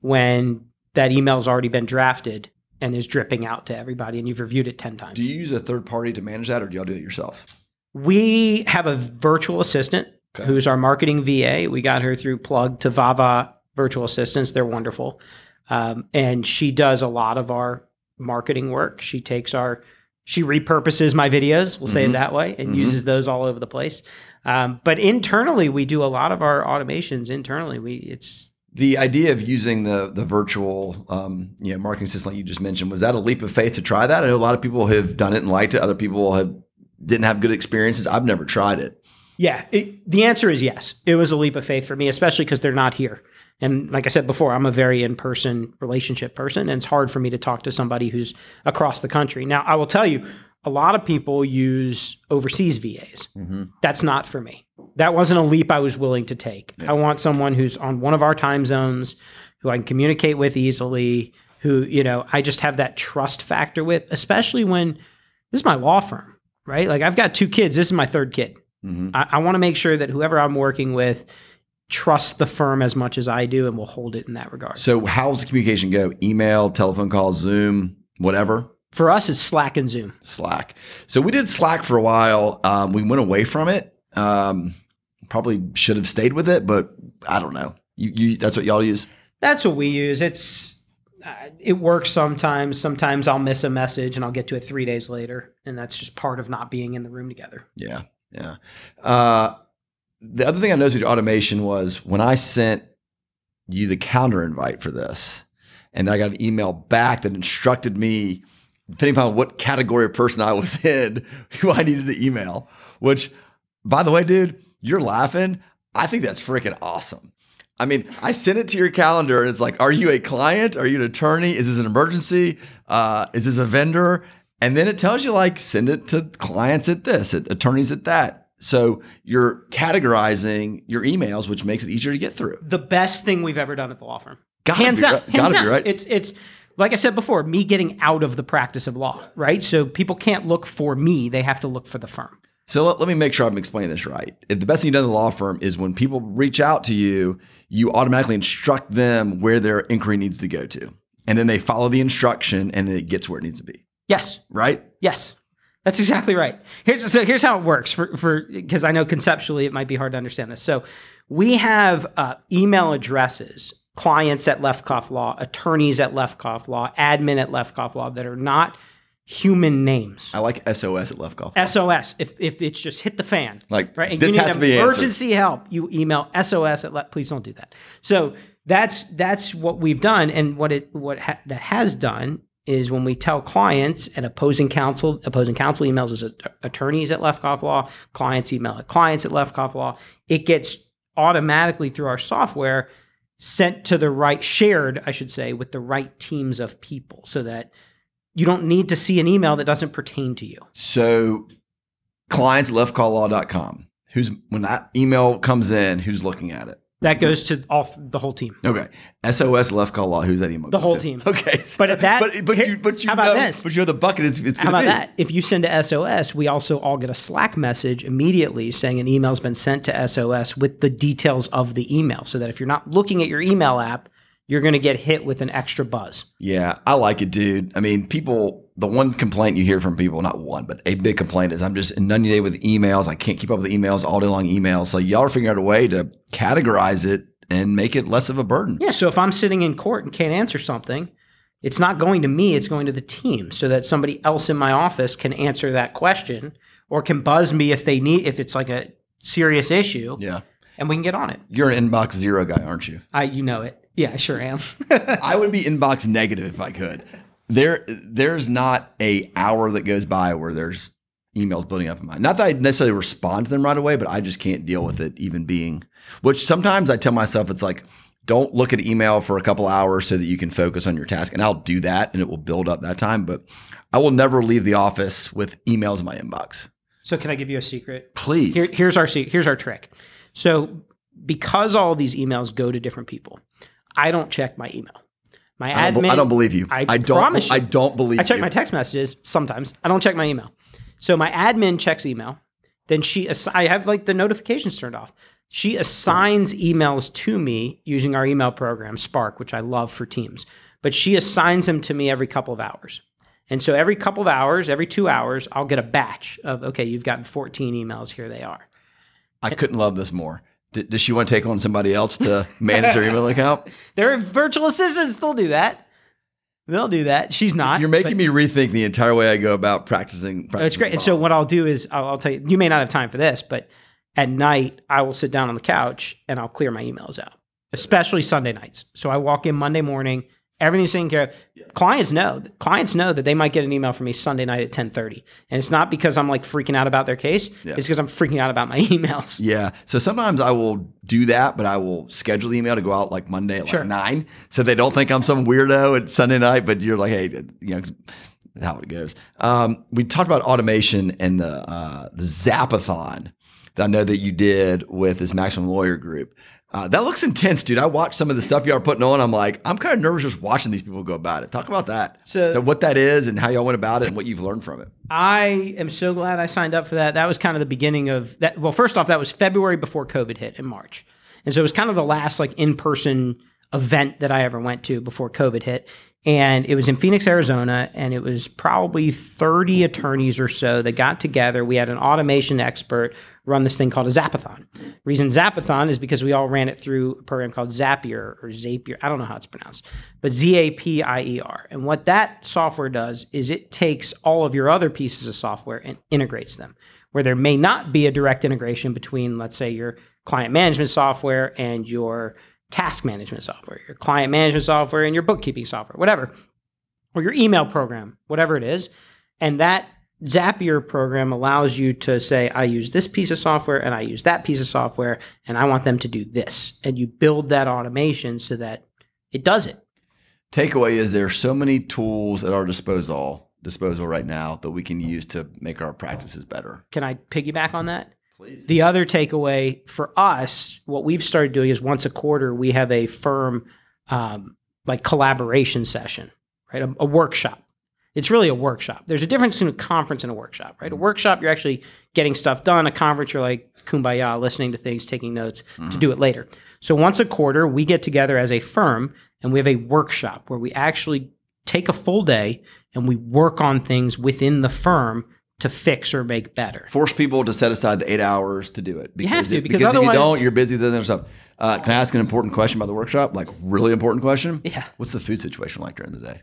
when that email's already been drafted and is dripping out to everybody, and you've reviewed it ten times. Do you use a third party to manage that, or do y'all do it yourself? We have a virtual assistant Okay. who's our marketing VA. We got her through Plug to Vava Virtual Assistants. They're wonderful. Um, and she does a lot of our marketing work. She takes our She repurposes my videos, we'll say it that way, and uses those all over the place. Um, but internally, we do a lot of our automations internally. We it's The idea of using the the virtual um, you know marketing system like you just mentioned was that a leap of faith to try that? I know a lot of people have done it and liked it. Other people have didn't have good experiences. I've never tried it. Yeah, it, the answer is yes. It was a leap of faith for me, especially because they're not here. And like I said before, I'm a very in person relationship person, and it's hard for me to talk to somebody who's across the country. Now, I will tell you, a lot of people use overseas VAs. Mm-hmm. That's not for me. That wasn't a leap I was willing to take. I want someone who's on one of our time zones, who I can communicate with easily, who, you know, I just have that trust factor with, especially when this is my law firm, right? Like I've got two kids. This is my third kid. I, I want to make sure that whoever I'm working with trusts the firm as much as I do and will hold it in that regard. So how's the communication go? Email, telephone call, Zoom, whatever. For us, it's Slack and Zoom. Slack. So we did Slack for a while. Um, we went away from it. Um, probably should have stayed with it, but I don't know. You, you that's what y'all use. That's what we use. It's it works sometimes. Sometimes I'll miss a message and I'll get to it three days later, and that's just part of not being in the room together. Yeah, yeah. Uh, the other thing I noticed with your automation was when I sent you the counter invite for this, and I got an email back that instructed me, depending upon what category of person I was (laughs) in, (laughs) who I needed to email. Which, by the way, dude, you're laughing. I think that's freaking awesome. I mean, I sent it to your calendar and it's like, are you a client? Are you an attorney? Is this an emergency? Uh, is this a vendor? And then it tells you like, send it to clients at this, at attorneys at that. So you're categorizing your emails, which makes it easier to get through. The best thing we've ever done at the law firm. Gotta hands down. right- hands gotta be right. It's it's like I said before, me getting out of the practice of law, right? So people can't look for me; they have to look for the firm. So let, let me make sure I'm explaining this right. The best thing you've done in the law firm is when people reach out to you, you automatically instruct them where their inquiry needs to go to. And then they follow the instruction and it gets where it needs to be. Yes, Right? Yes, that's exactly right. Here's so here's how it works for for because I know conceptually it might be hard to understand this. So we have uh, email addresses, clients at Lefkoff Law, attorneys at Lefkoff Law, admin at Lefkoff Law that are not human names. I like SOS at Lefkoff. SOS. If if it's just hit the fan, Like, right, and this you need has to be answered. emergency help, you email SOS at. Le- Please don't do that. So that's that's what we've done, and what it what ha- that has done is when we tell clients and opposing counsel, opposing counsel emails as at- attorneys at Lefkoff Law, clients email at clients at Lefkoff Law, it gets automatically through our software sent to the right shared, I should say, with the right teams of people, so that you don't need to see an email that doesn't pertain to you. So clients lefkofflaw.com. Who's when that email comes in, who's looking at it? That goes to all the whole team. Okay. SOS Lefkoff Law. Who's that email? The whole to? team. Okay. (laughs) But that- but, but you but you how about know this? but you know the bucket it's it's How about be. that? If you send to SOS, we also all get a Slack message immediately saying an email's been sent to SOS with the details of the email so that if you're not looking at your email app, you're going to get hit with an extra buzz. Yeah, I like it, dude. I mean, people, the one complaint you hear from people, not one, but a big complaint is I'm just inundated with emails. I can't keep up with emails, all day long emails. So y'all are figuring out a way to categorize it and make it less of a burden. Yeah, so if I'm sitting in court and can't answer something, it's not going to me, it's going to the team so that somebody else in my office can answer that question or can buzz me if they need if it's like a serious issue Yeah. and we can get on it. You're an inbox zero guy, aren't you? I you know it. Yeah, I sure am. (laughs) I would be inbox negative if I could. There, there's not a hour that goes by where there's emails building up in mine. Not that I necessarily respond to them right away, but I just can't deal with it even being. Which sometimes I tell myself it's like, don't look at email for a couple hours so that you can focus on your task, and I'll do that, and it will build up that time. But I will never leave the office with emails in my inbox. so can I give you a secret? Please. Here, here's our here's our trick. So because all these emails go to different people, I don't check my email. My I, don't, admin. I don't believe you. I I, don't. promise you. I don't believe I check you. my text messages sometimes. I don't check my email. So my admin checks email. Then she, ass- I have like the notifications turned off. She assigns emails to me using our email program, Spark, which I love for Teams. But she assigns them to me every couple of hours. And so every couple of hours, every two hours, I'll get a batch of, okay, you've gotten 14 emails. Here they are. I couldn't love this more. D- does she want to take on somebody else to manage her email account? (laughs) There are virtual assistants, they'll do that. They'll do that. She's not. You're making me rethink the entire way I go about practicing. It's great. And so what I'll do is I'll, I'll tell you. You may not have time for this, but at night I will sit down on the couch and I'll clear my emails out, especially Sunday nights. So I walk in Monday morning, everything's taken care of. Clients know. Clients know that they might get an email from me Sunday night at ten thirty, and it's not because I'm like freaking out about their case. Yeah. It's because I'm freaking out about my (laughs) emails. Yeah. So sometimes I will do that, but I will schedule the email to go out like Monday at Sure. like nine. So they don't think I'm some weirdo at Sunday night, but you're like, hey, you know, how it goes. Um, we talked about automation and the, uh, the Zapathon that I know that you did with this Maximum Lawyer group. Uh, that looks intense, dude. I watched some of the stuff y'all are putting on. I'm like, I'm kind of nervous just watching these people go about it. Talk about that. So- what that is and how y'all went about it and what you've learned from it. I am so glad I signed up for that. That was kind of the beginning of that. Well, first off, that was February before COVID hit in March. And so it was kind of the last like in person event that I ever went to before COVID hit. And it was in Phoenix, Arizona. And it was probably 30 attorneys or so that got together. We had an automation expert run this thing called a Zapathon. Reason Zapathon is because we all ran it through a program called Zapier or Zapier. I don't know how it's pronounced, but Z A P I E R. And what that software does is it takes all of your other pieces of software and integrates them. Where there may not be a direct integration between, let's say, your client management software and your task management software, your client management software and your bookkeeping software, whatever, or your email program, whatever it is. And that Zapier program allows you to say, I use this piece of software and I use that piece of software, and I want them to do this. And you build that automation so that it does it. takeaway is there's so many tools at our disposal disposal right now that we can use to make our practices better. Can I piggyback on that? Please. The other takeaway for us, what we've started doing is once a quarter, we have a firm um, like collaboration session, right? A, a workshop. It's really a workshop. There's a difference between a conference and a workshop, right? A workshop, you're actually getting stuff done. A conference, you're like kumbaya, listening to things, taking notes to do it later. So once a quarter, we get together as a firm and we have a workshop where we actually take a full day and we work on things within the firm to fix or make better. Force people to set aside the eight hours to do it. You have to, it- because if you don't, you're busy with other stuff. Uh, can I ask an important question about the workshop? Like really important question? Yeah. What's the food situation like during the day?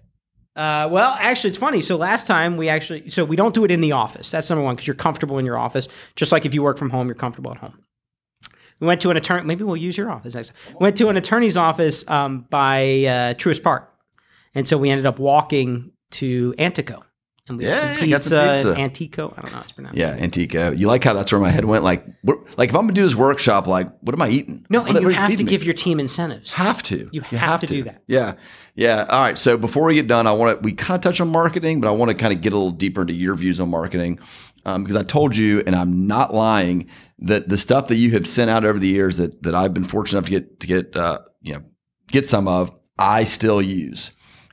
Uh, well, actually, it's funny. So last time we actually, so we don't do it in the office. That's number one because you're comfortable in your office. Just like if you work from home, you're comfortable at home. We went to an attorney. Maybe we'll use your office next. time. We went to an attorney's office um, by uh, Truist Park, and so we ended up walking to Antico, and we had some Yeah, pizza, got some pizza. Antico. I don't know how it's pronounced. Yeah, Antico. You like how that's where my head went? Like, what, like if I'm gonna do this workshop, like, what am I eating? No, What- and you have to me? give your team incentives. have to. You have to do that. Yeah. Yeah. All right. So before we get done, I want to, we kind of touch on marketing, but I want to kind of get a little deeper into your views on marketing. Um, because I told you, and I'm not lying, that the stuff that you have sent out over the years that, that I've been fortunate enough to get, to get, uh, you know, get some of, I still use.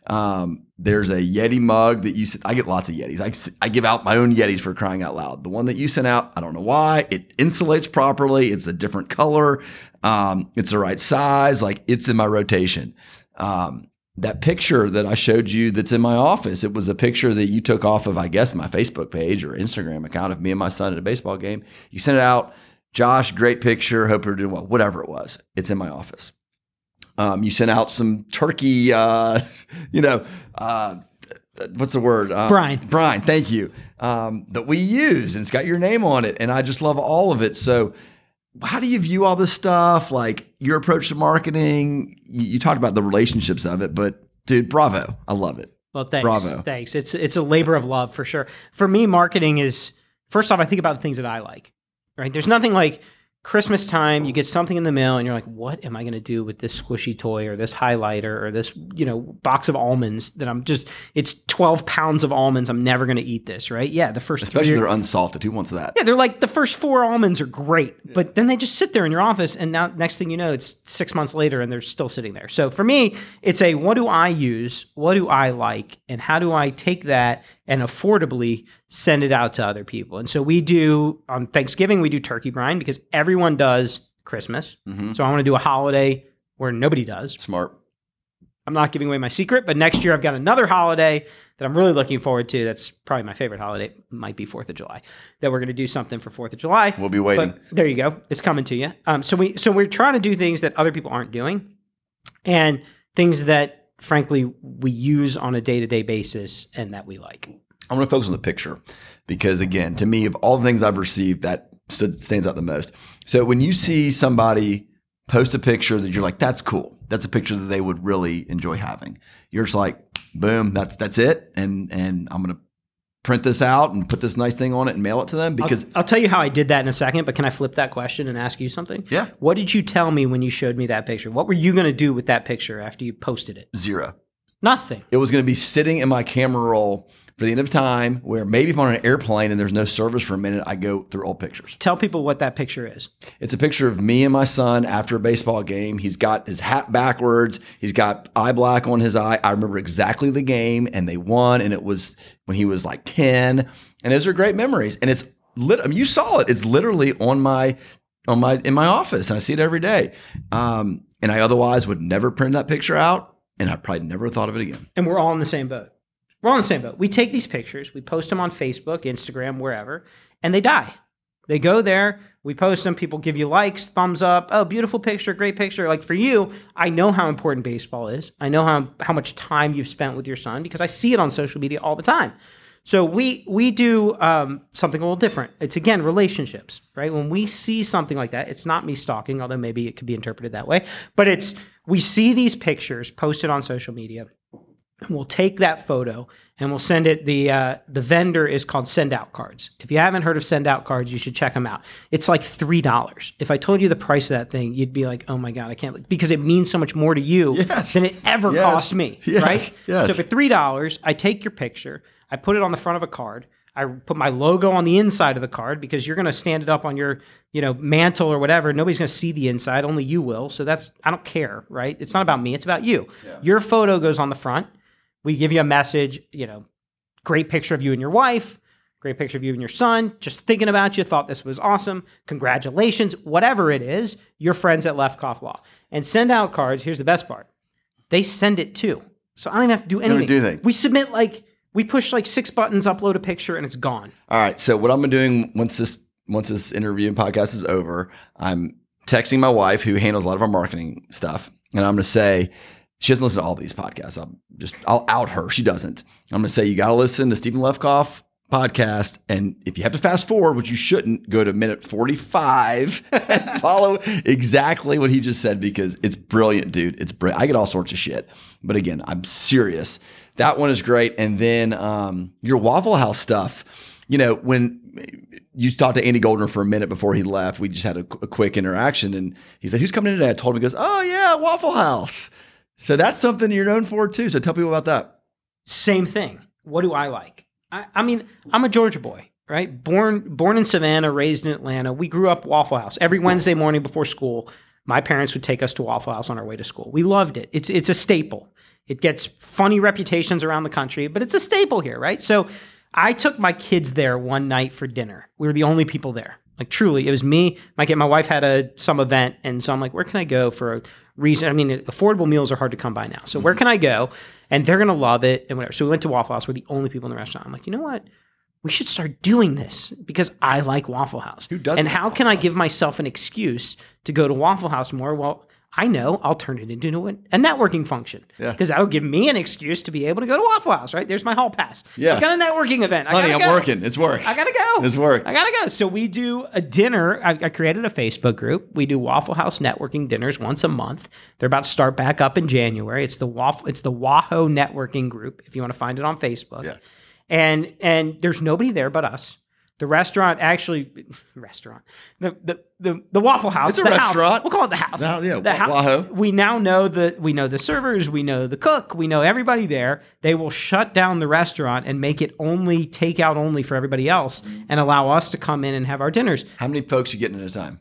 Um, there's a Yeti mug that you, I get lots of Yetis. I, I give out my own Yetis for crying out loud. The one that you sent out, I don't know why. It insulates properly. It's a different color. Um, it's the right size. Like it's in my rotation. Um, that picture that I showed you that's in my office, it was a picture that you took off of, I guess, my Facebook page or Instagram account of me and my son at a baseball game. You sent it out. Josh, great picture. Hope you're doing well. Whatever it was, it's in my office. Um, you sent out some turkey, uh, (laughs) you know, uh, what's the word? Uh, Brine. Brine, thank you. Um, that we use, and it's got your name on it, and I just love all of it. So, how do you view all this stuff? Like your approach to marketing? You, you talked about the relationships of it, but dude, bravo! I love it. Well, thanks. Bravo. Thanks. It's it's a labor of love for sure. For me, marketing is first off, I think about the things that I like. Right? There's nothing like Christmas time. You get something in the mail, and you're like, "What am I going to do with this squishy toy, or this highlighter, or this you know box of almonds that I'm just? It's 12 pounds of almonds. I'm never going to eat this. Right? Yeah. The first Especially they're unsalted. Who wants that? yeah, they're like the first four almonds are great, but then they just sit there in your office, and now next thing you know, it's six months later, and they're still sitting there. So for me, it's a what do I use, what do I like, and how do I take that and affordably send it out to other people. And so we do on Thanksgiving we do turkey brine because everyone does Christmas. Mhm. So I want to do a holiday where nobody does. Smart. I'm not giving away my secret, but next year I've got another holiday that I'm really looking forward to. That's probably my favorite holiday. It might be Fourth of July. That we're going to do something for Fourth of July. We'll be waiting. But there you go. It's coming to you. Um, so we so we're trying to do things that other people aren't doing, and things that frankly we use on a day-to-day basis and that we like. I'm going to focus on the picture because, again, to me, of all the things I've received, that stands out the most. So when you see somebody post a picture that you're like, that's cool, that's a picture that they would really enjoy having. You're just like, boom, that's that's it, and and I'm going to print this out and put this nice thing on it and mail it to them because I'll, I'll tell you how I did that in a second, but can I flip that question and ask you something? Yeah. What did you tell me when you showed me that picture? What were you going to do with that picture after you posted it? zero. Nothing. It was going to be sitting in my camera roll for the end of time where maybe if I'm on an airplane and there's no service for a minute, I go through old pictures. Tell people what that picture is. It's a picture of me and my son after a baseball game. He's got his hat backwards. He's got eye black on his eye. I remember exactly the game and they won. And it was when he was like 10. And those are great memories. And it's lit. I mean, you saw it. It's literally on my, on my, in my office. And I see it every day. Um, and I otherwise would never print that picture out. And I probably never thought of it again. And we're all in the same boat. We're all in the same boat. We take these pictures, we post them on Facebook, Instagram, wherever, and they die. They go there, we post them, people give you likes, thumbs up. Oh, beautiful picture, great picture. Like for you, I know how important baseball is. I know how how much time you've spent with your son because I see it on social media all the time. So we we do um, something a little different. It's again relationships, right? When we see something like that, it's not me stalking, although maybe it could be interpreted that way. But it's we see these pictures posted on social media, we'll take that photo and we'll send it. The uh, the vendor is called Send Out Cards. If you haven't heard of Send Out Cards, you should check them out. It's like three dollars. If I told you the price of that thing, you'd be like, "Oh my god, I can't!" Because it means so much more to you Yes. than it ever Yes. cost me, Yes. right? So for three dollars, I take your picture, I put it on the front of a card. I put my logo on the inside of the card because you're going to stand it up on your, you know, mantle or whatever. Nobody's going to see the inside, only you will. So that's I don't care, right? It's not about me, it's about you. Your photo goes on the front. We give you a message, you know, great picture of you and your wife, great picture of you and your son, just thinking about you, thought this was awesome. Congratulations, whatever it is, your friends at Lefkoff Law. And send out cards. Here's the best part. They send it too. So I don't even have to do anything. do anything. We submit like we push like six buttons, upload a picture, and it's gone. All right. So what I'm doing once this once this interview and podcast is over, I'm texting my wife who handles a lot of our marketing stuff, and I'm going to say she doesn't listen to all these podcasts. I'll just I'll out her. She doesn't. I'm to say you got to listen to Steven Lefkoff podcast, and if you have to fast forward, which you shouldn't, go to minute 45 (laughs) and follow exactly what he just said because it's brilliant, dude. It's brilliant. I get all sorts of shit, but again, I'm serious. That one is great, and then um, your Waffle House stuff you know, when you talked to Andy Goldner for a minute before he left, we just had a, a quick interaction, and he said, "Who's coming in today?" I told him, he goes, "Oh yeah, Waffle House." So that's something you're known for too. So tell people about that. Same thing. What do I like? I, I mean, I'm a Georgia boy, right? Born born in Savannah, raised in Atlanta. We grew up Waffle House. Every Wednesday morning before school, my parents would take us to Waffle House on our way to school. We loved it. It's it's a staple. It gets funny reputations around the country, but it's a staple here, right? So I took my kids there one night for dinner. We were the only people there. Like truly, it was me. My kid, my wife had a some event, and so I'm like, where can I go for a reason? I mean, affordable meals are hard to come by now. So where mm-hmm. can I go? And they're gonna love it and whatever. So we went to Waffle House. We're the only people in the restaurant. I'm like, you know what? We should start doing this because I like Waffle House. Who doesn't And like how can I give myself an excuse to go to Waffle House more? Well, I know I'll turn it into a, networking function Yeah. because that'll give me an excuse to be able to go to Waffle House. Right? There's my hall pass. Yeah. I got a networking event. I Honey, I'm go. working. It's work. I gotta go. It's work. I gotta go. So we do a dinner. I, I created a Facebook group. We do Waffle House networking dinners once a month. They're about to start back up in January. It's the Waffle. It's the Waho networking group. If you want to find it on Facebook. Yeah. And and there's nobody there but us. The restaurant actually restaurant the the the, the Waffle House. It's a the house. restaurant. We'll call it the house. No, yeah, the Wa- house. We now know the we know the servers. We know the cook. We know everybody there. They will shut down the restaurant and make it only takeout only for everybody else, and allow us to come in and have our dinners. How many folks you getting at a time?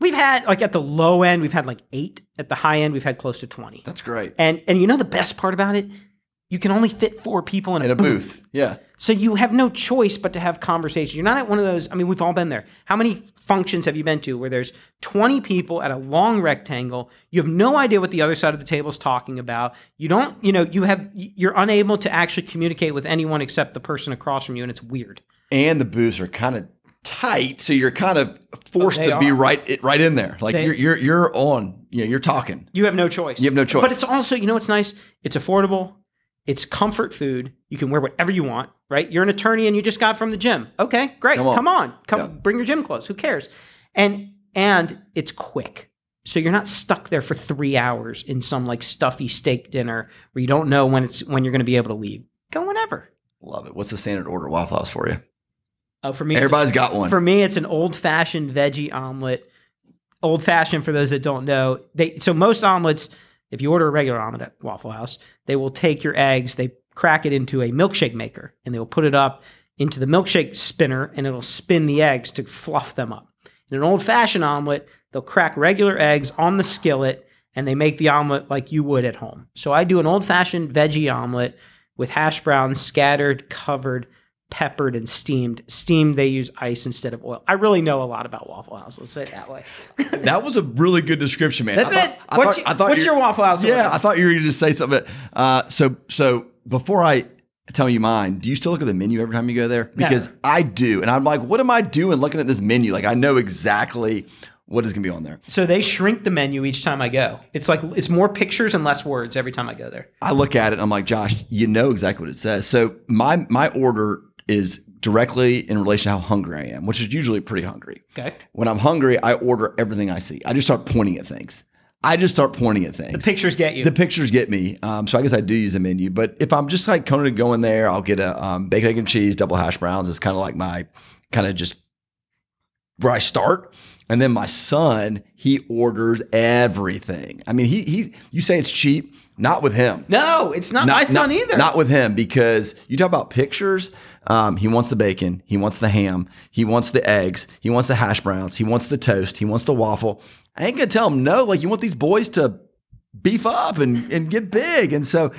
We've had like at the low end, we've had like eight. At the high end, we've had close to twenty. That's great. And and you know the best part about it, you can only fit four people in a, In a booth. Yeah. so you have no choice but to have conversations. You're not at one of those. I mean, we've all been there. How many functions have you been to where there's 20 people at a long rectangle? You have no idea what the other side of the table is talking about. You don't, you know, you have, you're unable to actually communicate with anyone except the person across from you, and it's weird. And the booths are kind of tight, so you're kind of oh, forced Oh, to be right right in there. Like They- you're you're you're on. you know, you're talking. You have no choice. You have no choice. But it's also, you know what's nice? It's affordable. It's comfort food. You can wear whatever you want, right? You're an attorney and you just got from the gym. Okay, great. Come on. Come on. Come Yeah. bring your gym clothes. Who cares? And and it's quick. So you're not stuck there for 3 hours in some like stuffy steak dinner where you don't know when it's when you're going to be able to leave. Go whenever. Love it. What's the standard order at Waffle House for you? Oh, for me Everybody's got one. For me, it's an old fashioned veggie omelet. Old fashioned, for those that don't know, they so most omelets, if you order a regular omelet at Waffle House, they will take your eggs, they crack it into a milkshake maker, and they will put it up into the milkshake spinner, and it'll spin the eggs to fluff them up. In an old fashioned omelet, they'll crack regular eggs on the skillet, and they make the omelet like you would at home. So I do an old fashioned veggie omelet with hash browns scattered, covered, peppered, and steamed. Steamed, they use ice instead of oil. I really know a lot about Waffle House. Let's say it that way. (laughs) that was a really good description, man. That's I thought- it. I What's thought- your- I thought what's your Waffle House Yeah, order? I thought you were going to just say something. Uh, so, so before I tell you mine, do you still look at the menu every time you go there? Because Never. I do, and I'm like, what am I doing looking at this menu? Like, I know exactly what is going to be on there. So they shrink the menu each time I go. It's like it's more pictures and less words every time I go there. I look at it and I'm like, Josh, you know exactly what it says. So my my order is directly in relation to how hungry I am, which is usually pretty hungry. Okay. When I'm hungry, I order everything I see. I just start pointing at things. I just start pointing at things. The pictures get you. The pictures get me. Um, so I guess I do use a menu. But if I'm just like kind of going there, I'll get a um, bacon, egg, and cheese, double hash browns. It's kind of like my kind of just where I start. And then my son, he orders everything. I mean, he he's you say it's cheap, not with him. no, it's not, my son not- either. Not with him because you talk about pictures. Um, he wants the bacon. He wants the ham. He wants the eggs. He wants the hash browns. He wants the toast. He wants the waffle. I ain't gonna tell him no. Like you want these boys to beef up and and get big. And so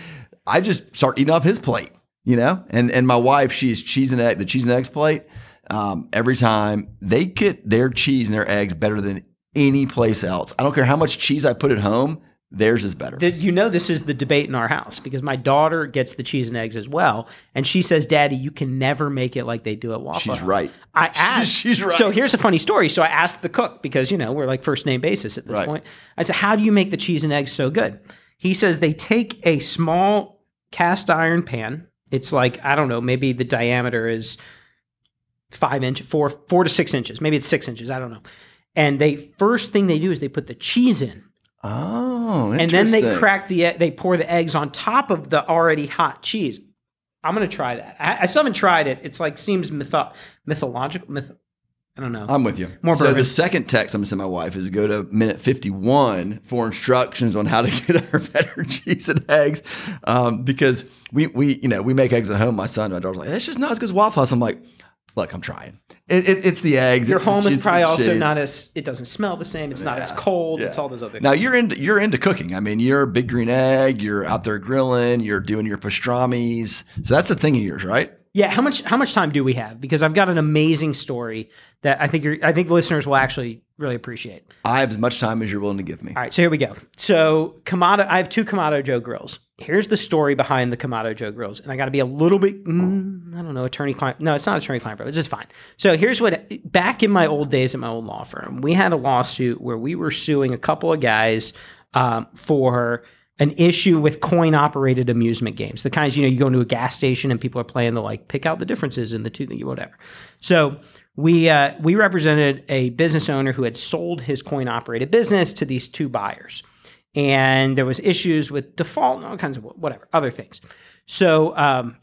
I just start eating off his plate. You know, and and my wife, she's cheese and egg, the cheese and eggs plate. Um, every time they get their cheese and their eggs better than any place else. I don't care how much cheese I put at home. Theirs is better. Did you know this is the debate in our house because my daughter gets the cheese and eggs as well, and she says, "Daddy, you can never make it like they do at Waffle She's House." right. I asked. (laughs) she's right. So here's a funny story. So I asked the cook because you know we're like first name basis at this Right. point. I said, "How do you make the cheese and eggs so good?" He says they take a small cast iron pan. It's like I don't know, maybe the diameter is five inch, four four to six inches. Maybe it's six inches. I don't know. And they first thing they do is they put the cheese in Oh, and then they crack the they pour the eggs on top of the already hot cheese. I'm gonna try that. I, I still haven't tried it. It's like seems mytho- mythological. Myth- I don't know. I'm with you. More so bourbon. the second text I'm gonna send my wife is to go to minute 51 for instructions on how to (laughs) get her better cheese and eggs, um, because we we you know we make eggs at home. My son, and my daughter's like, it's just not as good as Waffle House. I'm like, look, I'm trying. It, it, it's the eggs. Your it's home is probably also cheese. not as it doesn't smell the same. It's not as cold. yeah. It's all those other. Now things. you're into you're into cooking. I mean, you're a big green egg. You're out there grilling. You're doing your pastrami's. So that's a thing of yours, right? Yeah, how much how much time do we have? Because I've got an amazing story that I think you're, I think listeners will actually really appreciate. I have as much time as you're willing to give me. All right, so here we go. So Kamado, I have two Kamado Joe grills. Here's the story behind the Kamado Joe grills, and I got to be a little bit, mm, I don't know, attorney client. No, it's not attorney client, but it's just fine. So here's what. Back in my old days at my old law firm, we had a lawsuit where we were suing a couple of guys um, for an issue with coin operated amusement games. The kinds, you know, you go into a gas station and people are playing the like pick out the differences in the two, whatever. So we uh, we represented a business owner who had sold his coin operated business to these two buyers, and there was issues with default and all kinds of whatever other things. So um,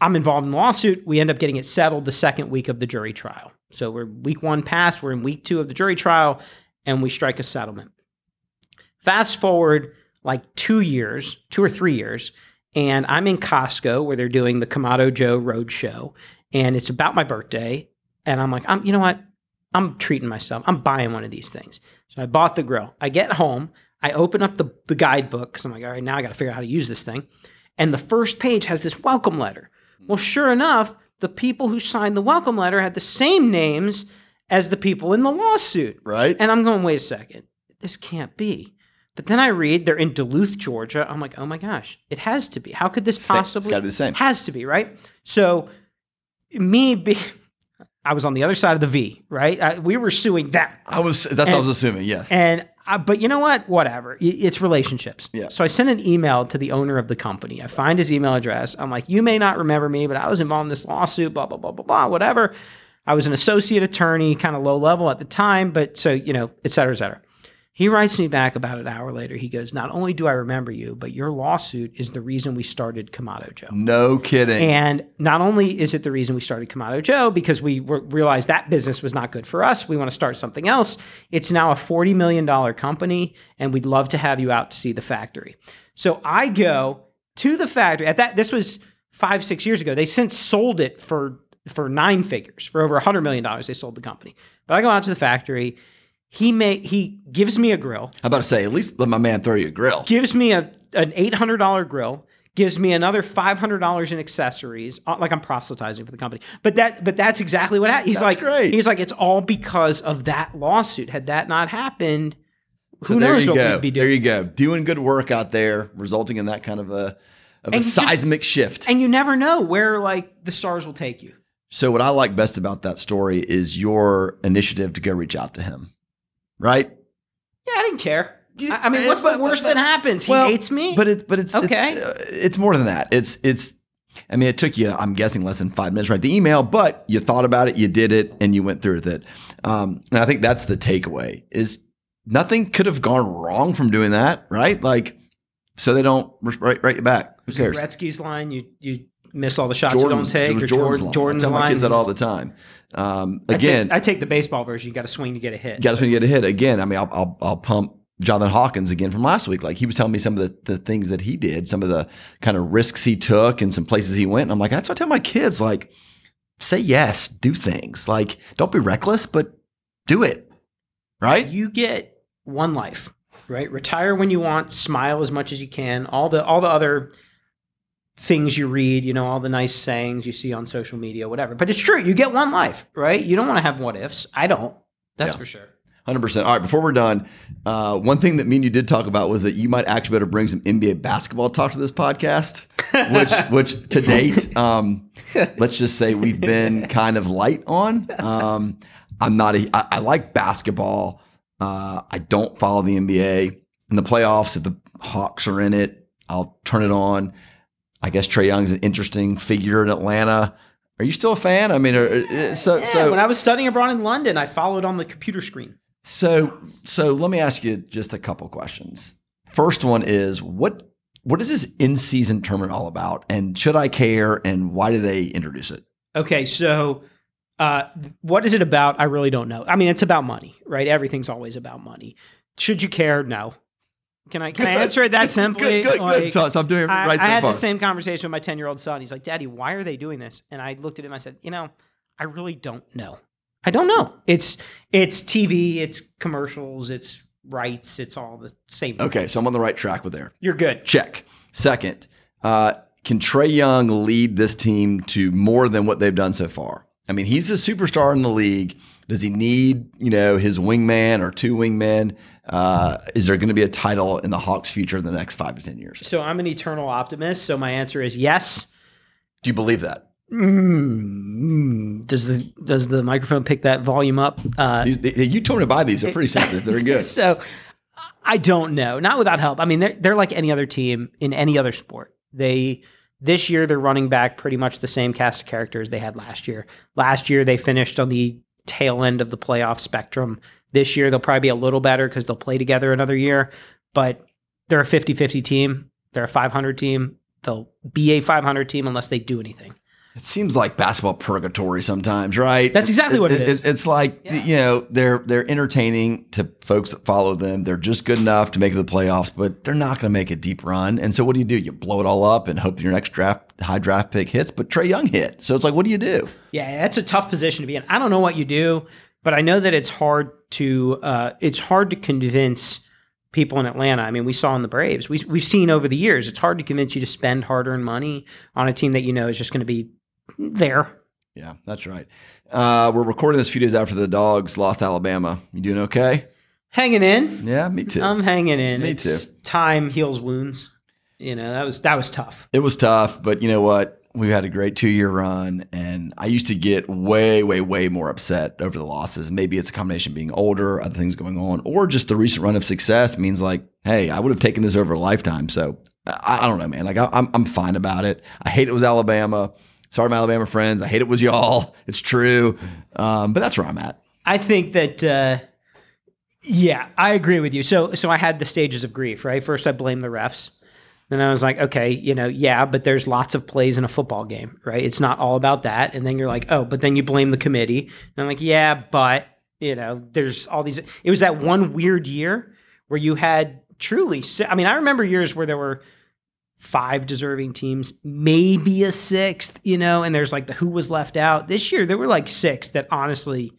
I'm involved in the lawsuit. We end up getting it settled the second week of the jury trial. So we're week one past. We're in week two of the jury trial, and we strike a settlement. Fast forward like two years, two or three years, and I'm in Costco where they're doing the Kamado Joe Road Show, and it's about my birthday, and I'm like, I'm, you know what? I'm treating myself. I'm buying one of these things. So I bought the grill. I get home, I open up the the guidebook because I'm like, all right, now I got to figure out how to use this thing, and the first page has this welcome letter. Well, sure enough, the people who signed the welcome letter had the same names as the people in the lawsuit. Right? And I'm going, wait a second, this can't be. But then I read they're in Duluth, Georgia. I'm like, oh my gosh, it has to be. How could this Same. It's possibly? gotta be the same. Has to be, right? So, me being, (laughs) I was on the other side of the V, right? I, we were suing them. I was that's what I was assuming. Yes. And uh, but you know what? Whatever. It's relationships. Yeah. So I sent an email to the owner of the company. I find his email address. I'm like, you may not remember me, but I was involved in this lawsuit. Blah blah blah blah blah. Whatever. I was an associate attorney, kind of low level at the time, but so you know, et cetera, et cetera. He writes me back about an hour later. He goes, "Not only do I remember you, but your lawsuit is the reason we started Kamado Joe." no kidding. And not only is it the reason we started Kamado Joe because we were, realized that business was not good for us, we want to start something else. It's now a $40 million company, and we'd love to have you out to see the factory. So I go to the factory. At that, this was five, six years ago. They since sold it for for nine figures, for over $100 million. They sold the company. But I go out to the factory. He may he gives me a grill I'm about to say, at least let my man throw you a grill. gives me a an eight hundred dollar grill, gives me another five hundred dollars in accessories. uh, Like I'm proselytizing for the company, but that but that's exactly what happened. He's That's like, great. he's like, it's all because of that lawsuit. Had that not happened, who So knows what go. we'd be doing? There you go. Doing good work out there, resulting in that kind of a of a And just- seismic shift. And you never know where like the stars will take you. So what I like best about that story is your initiative to go reach out to him. Right? Yeah, I didn't care. You- I, I mean, what's but- the worst but- that happens? He Well, hates me. But it's but it's Okay. It's, uh, it's more than that. It's it's I mean, it took you, I'm guessing, less than five minutes to write the email, but you thought about it, you did it, and you went through with it. Um, and I think that's the takeaway: is nothing could have gone wrong from doing that, right? Like, so they don't write, write you back. Who cares? Gretzky's line, you you miss all the shots Jordan's, you don't take, or Jordan's, Jordan, line. Jordan's I tell my line. kids that all the time. Um, I take- again, I take, the baseball version. You got to swing to get a hit. got to swing to get a hit again. I mean, I'll, I'll, I'll pump Jonathan Hawkins again from last week. Like he was telling me some of the, the things that he did, some of the kind of risks he took and some places he went. And I'm like, that's what I tell my kids, like, say yes, do things. Like, don't be reckless, but do it. Right? you get one life, right? Retire when you want, smile as much as you can. All the all the other things you read, you know, all the nice sayings you see on social media, whatever. But it's true, you get one life, right? You don't want to have what ifs. I don't. That's Yeah. for sure. Hundred percent. All right. Before we're done, uh, one thing that me and you did talk about was that you might actually better bring some NBA basketball talk to this podcast, (laughs) which, which to date, um, let's just say we've been (laughs) kind of light on. Um, I'm not. A, I, I like basketball. Uh, I don't follow the NBA in the playoffs. If the Hawks are in it, I'll turn it on. I guess Trae Young's an interesting figure in Atlanta. Are you still a fan? I mean, are, uh, so Yeah, so when I was studying abroad in London, I followed on the computer screen. so, so let me ask you just a couple questions. First one is what what is this in season tournament all about, and should I care, and why do they introduce it? Okay, so uh, what is it about? I really don't know. I mean, it's about money, right? Everything's always about money. Should you care? No. Can I can I answer it that simply? Good, good, Like, good. So, so I'm doing it I, right I so had far. the same conversation with my 10 year old son. He's like, Daddy, why are they doing this? And I looked at him. I said, You know, I really don't know. I don't know. It's it's TV, it's commercials, it's rights, it's all the same. Okay, so I'm on the right track with there. You're good. Check. Second, uh, can Trae Young lead this team to more than what they've done so far? I mean, he's a superstar in the league. Does he need, you know, his wingman or two wingmen? Uh, is there going to be a title in the Hawks' future in the next five to ten years? So I'm an eternal optimist. So my answer is yes. Do you believe that? Mm, does the does the microphone pick that volume up? Uh, These, you told me to buy these. They're pretty sensitive. They're good. (laughs) so I don't know. Not without help. I mean, they're, they're like any other team in any other sport. They this year they're running back pretty much the same cast of characters they had last year. Last year they finished on the tail end of the playoff spectrum. This year they'll probably be a little better because they'll play together another year. But they're a 50-50 team. They're a 500 team. They'll be a 500 team unless they do anything. It seems like basketball purgatory sometimes, right? That's exactly what it is. It's like you know they're they're entertaining to folks that follow them. They're just good enough to make it to the playoffs, but they're not going to make a deep run. And so, what do you do? You blow it all up and hope that your next draft high draft pick hits. But Trae Young hit, so it's like, what do you do? Yeah, that's a tough position to be in. I don't know what you do, but I know that it's hard to uh, it's hard to convince people in Atlanta. I mean, we saw in the Braves, we, we've seen over the years, it's hard to convince you to spend hard earned money on a team that you know is just going to be there. Yeah, that's right. Uh, we're recording this a few days after the Dogs lost Alabama. You doing okay? Hanging in. Yeah, me too. I'm hanging in. Me It's- Time heals wounds. You know, that was that was tough. it was tough, but you know what? We had a great two year run, and I used to get way, way, way more upset over the losses. Maybe it's a combination of being older, other things going on, or just the recent run of success means like, hey, I would have taken this over a lifetime. So I, I don't know, man. Like I, I'm, I'm fine about it. I hate it was Alabama. Sorry, my Alabama friends. I hate it was y'all. (laughs) It's true, um, but that's where I'm at. I think that. Uh, yeah, I agree with you. So, so I had the stages of grief. Right, first I blame the refs. Then I was like, okay, you know, yeah, but there's lots of plays in a football game, right? It's not all about that. And then you're like, oh, but then you blame the committee. And I'm like, yeah, but, you know, there's all these. It was that one weird year where you had truly, I mean, I remember years where there were five deserving teams, maybe a sixth, you know, and there's like the who was left out. This year, there were like six that honestly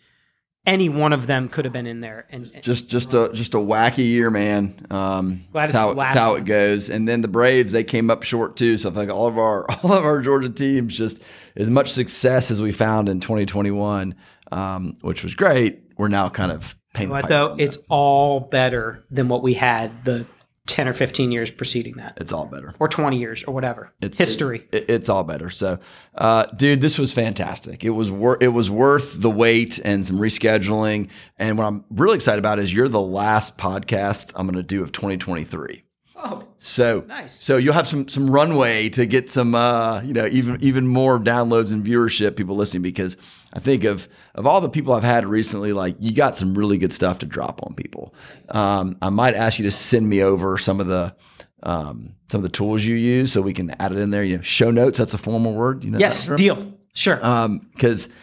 any one of them could have been in there. And just just a just a wacky year, man. Um, that's how, that's how it goes. And then the Braves they came up short too. So I think all of our (laughs) all of our Georgia teams just as much success as we found in 2021, um, which was great. We're now kind of paying. What though? It's all better than what we had the 10 or 15 years preceding that. It's all better. Or 20 years or whatever. It's history. It, it's all better. So, uh, dude, this was fantastic. It was wor- it was worth the wait and some rescheduling. And what I'm really excited about is you're the last podcast I'm going to do of 2023. Oh, so nice. So you'll have some some runway to get some uh, you know even even more downloads and viewership, people listening because I think of of all the people I've had recently, like you got some really good stuff to drop on people. Um, I might ask you to send me over some of the um, some of the tools you use so we can add it in there. You know, show notes. That's a formal word. You know. Yes, deal. Sure. Because. Um,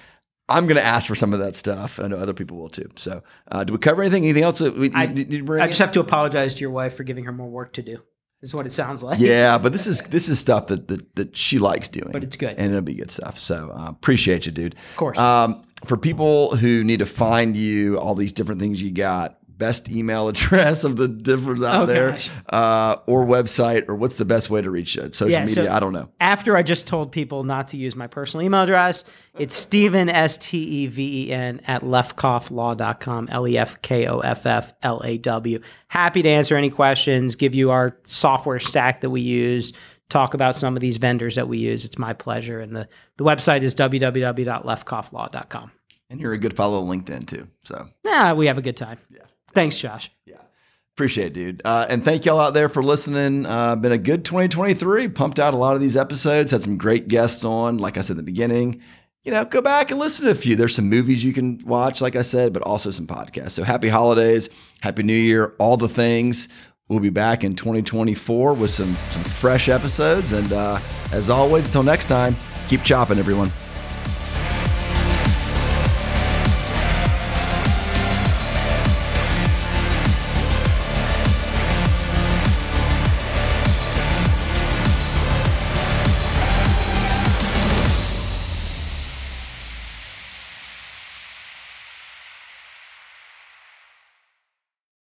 I'm going to ask for some of that stuff. I know other people will too. So, uh, do we cover anything? Anything else that we I, need to bring? I just in? have to apologize to your wife for giving her more work to do. Is what it sounds like. Yeah, but this is this is stuff that that, that she likes doing. But it's good, and it'll be good stuff. So uh, appreciate you, dude. Of course. Um, for people who need to find you, all these different things you got, best email (laughs) address of the difference out oh, there, uh, or website, or what's the best way to reach you? Social yeah, media? So I don't know. After I just told people not to use my personal email address, it's Steven, S T E V E N, at lefkofflaw.com, L E F K O F F L A W. Happy to answer any questions, give you our software stack that we use, talk about some of these vendors that we use. It's my pleasure. And the, the website is www.lefkofflaw.com. And you're a good follow on LinkedIn too. So, yeah, we have a good time. Yeah. Thanks, Josh. Yeah. Appreciate it, dude. Uh, and thank y'all out there for listening. Uh, been a good 2023. Pumped out a lot of these episodes. Had some great guests on, like I said in the beginning. You know, go back and listen to a few. There's some movies you can watch, like I said, but also some podcasts. So happy holidays, happy new year, all the things. We'll be back in 2024 with some some fresh episodes. And uh, as always, until next time, keep chopping, everyone.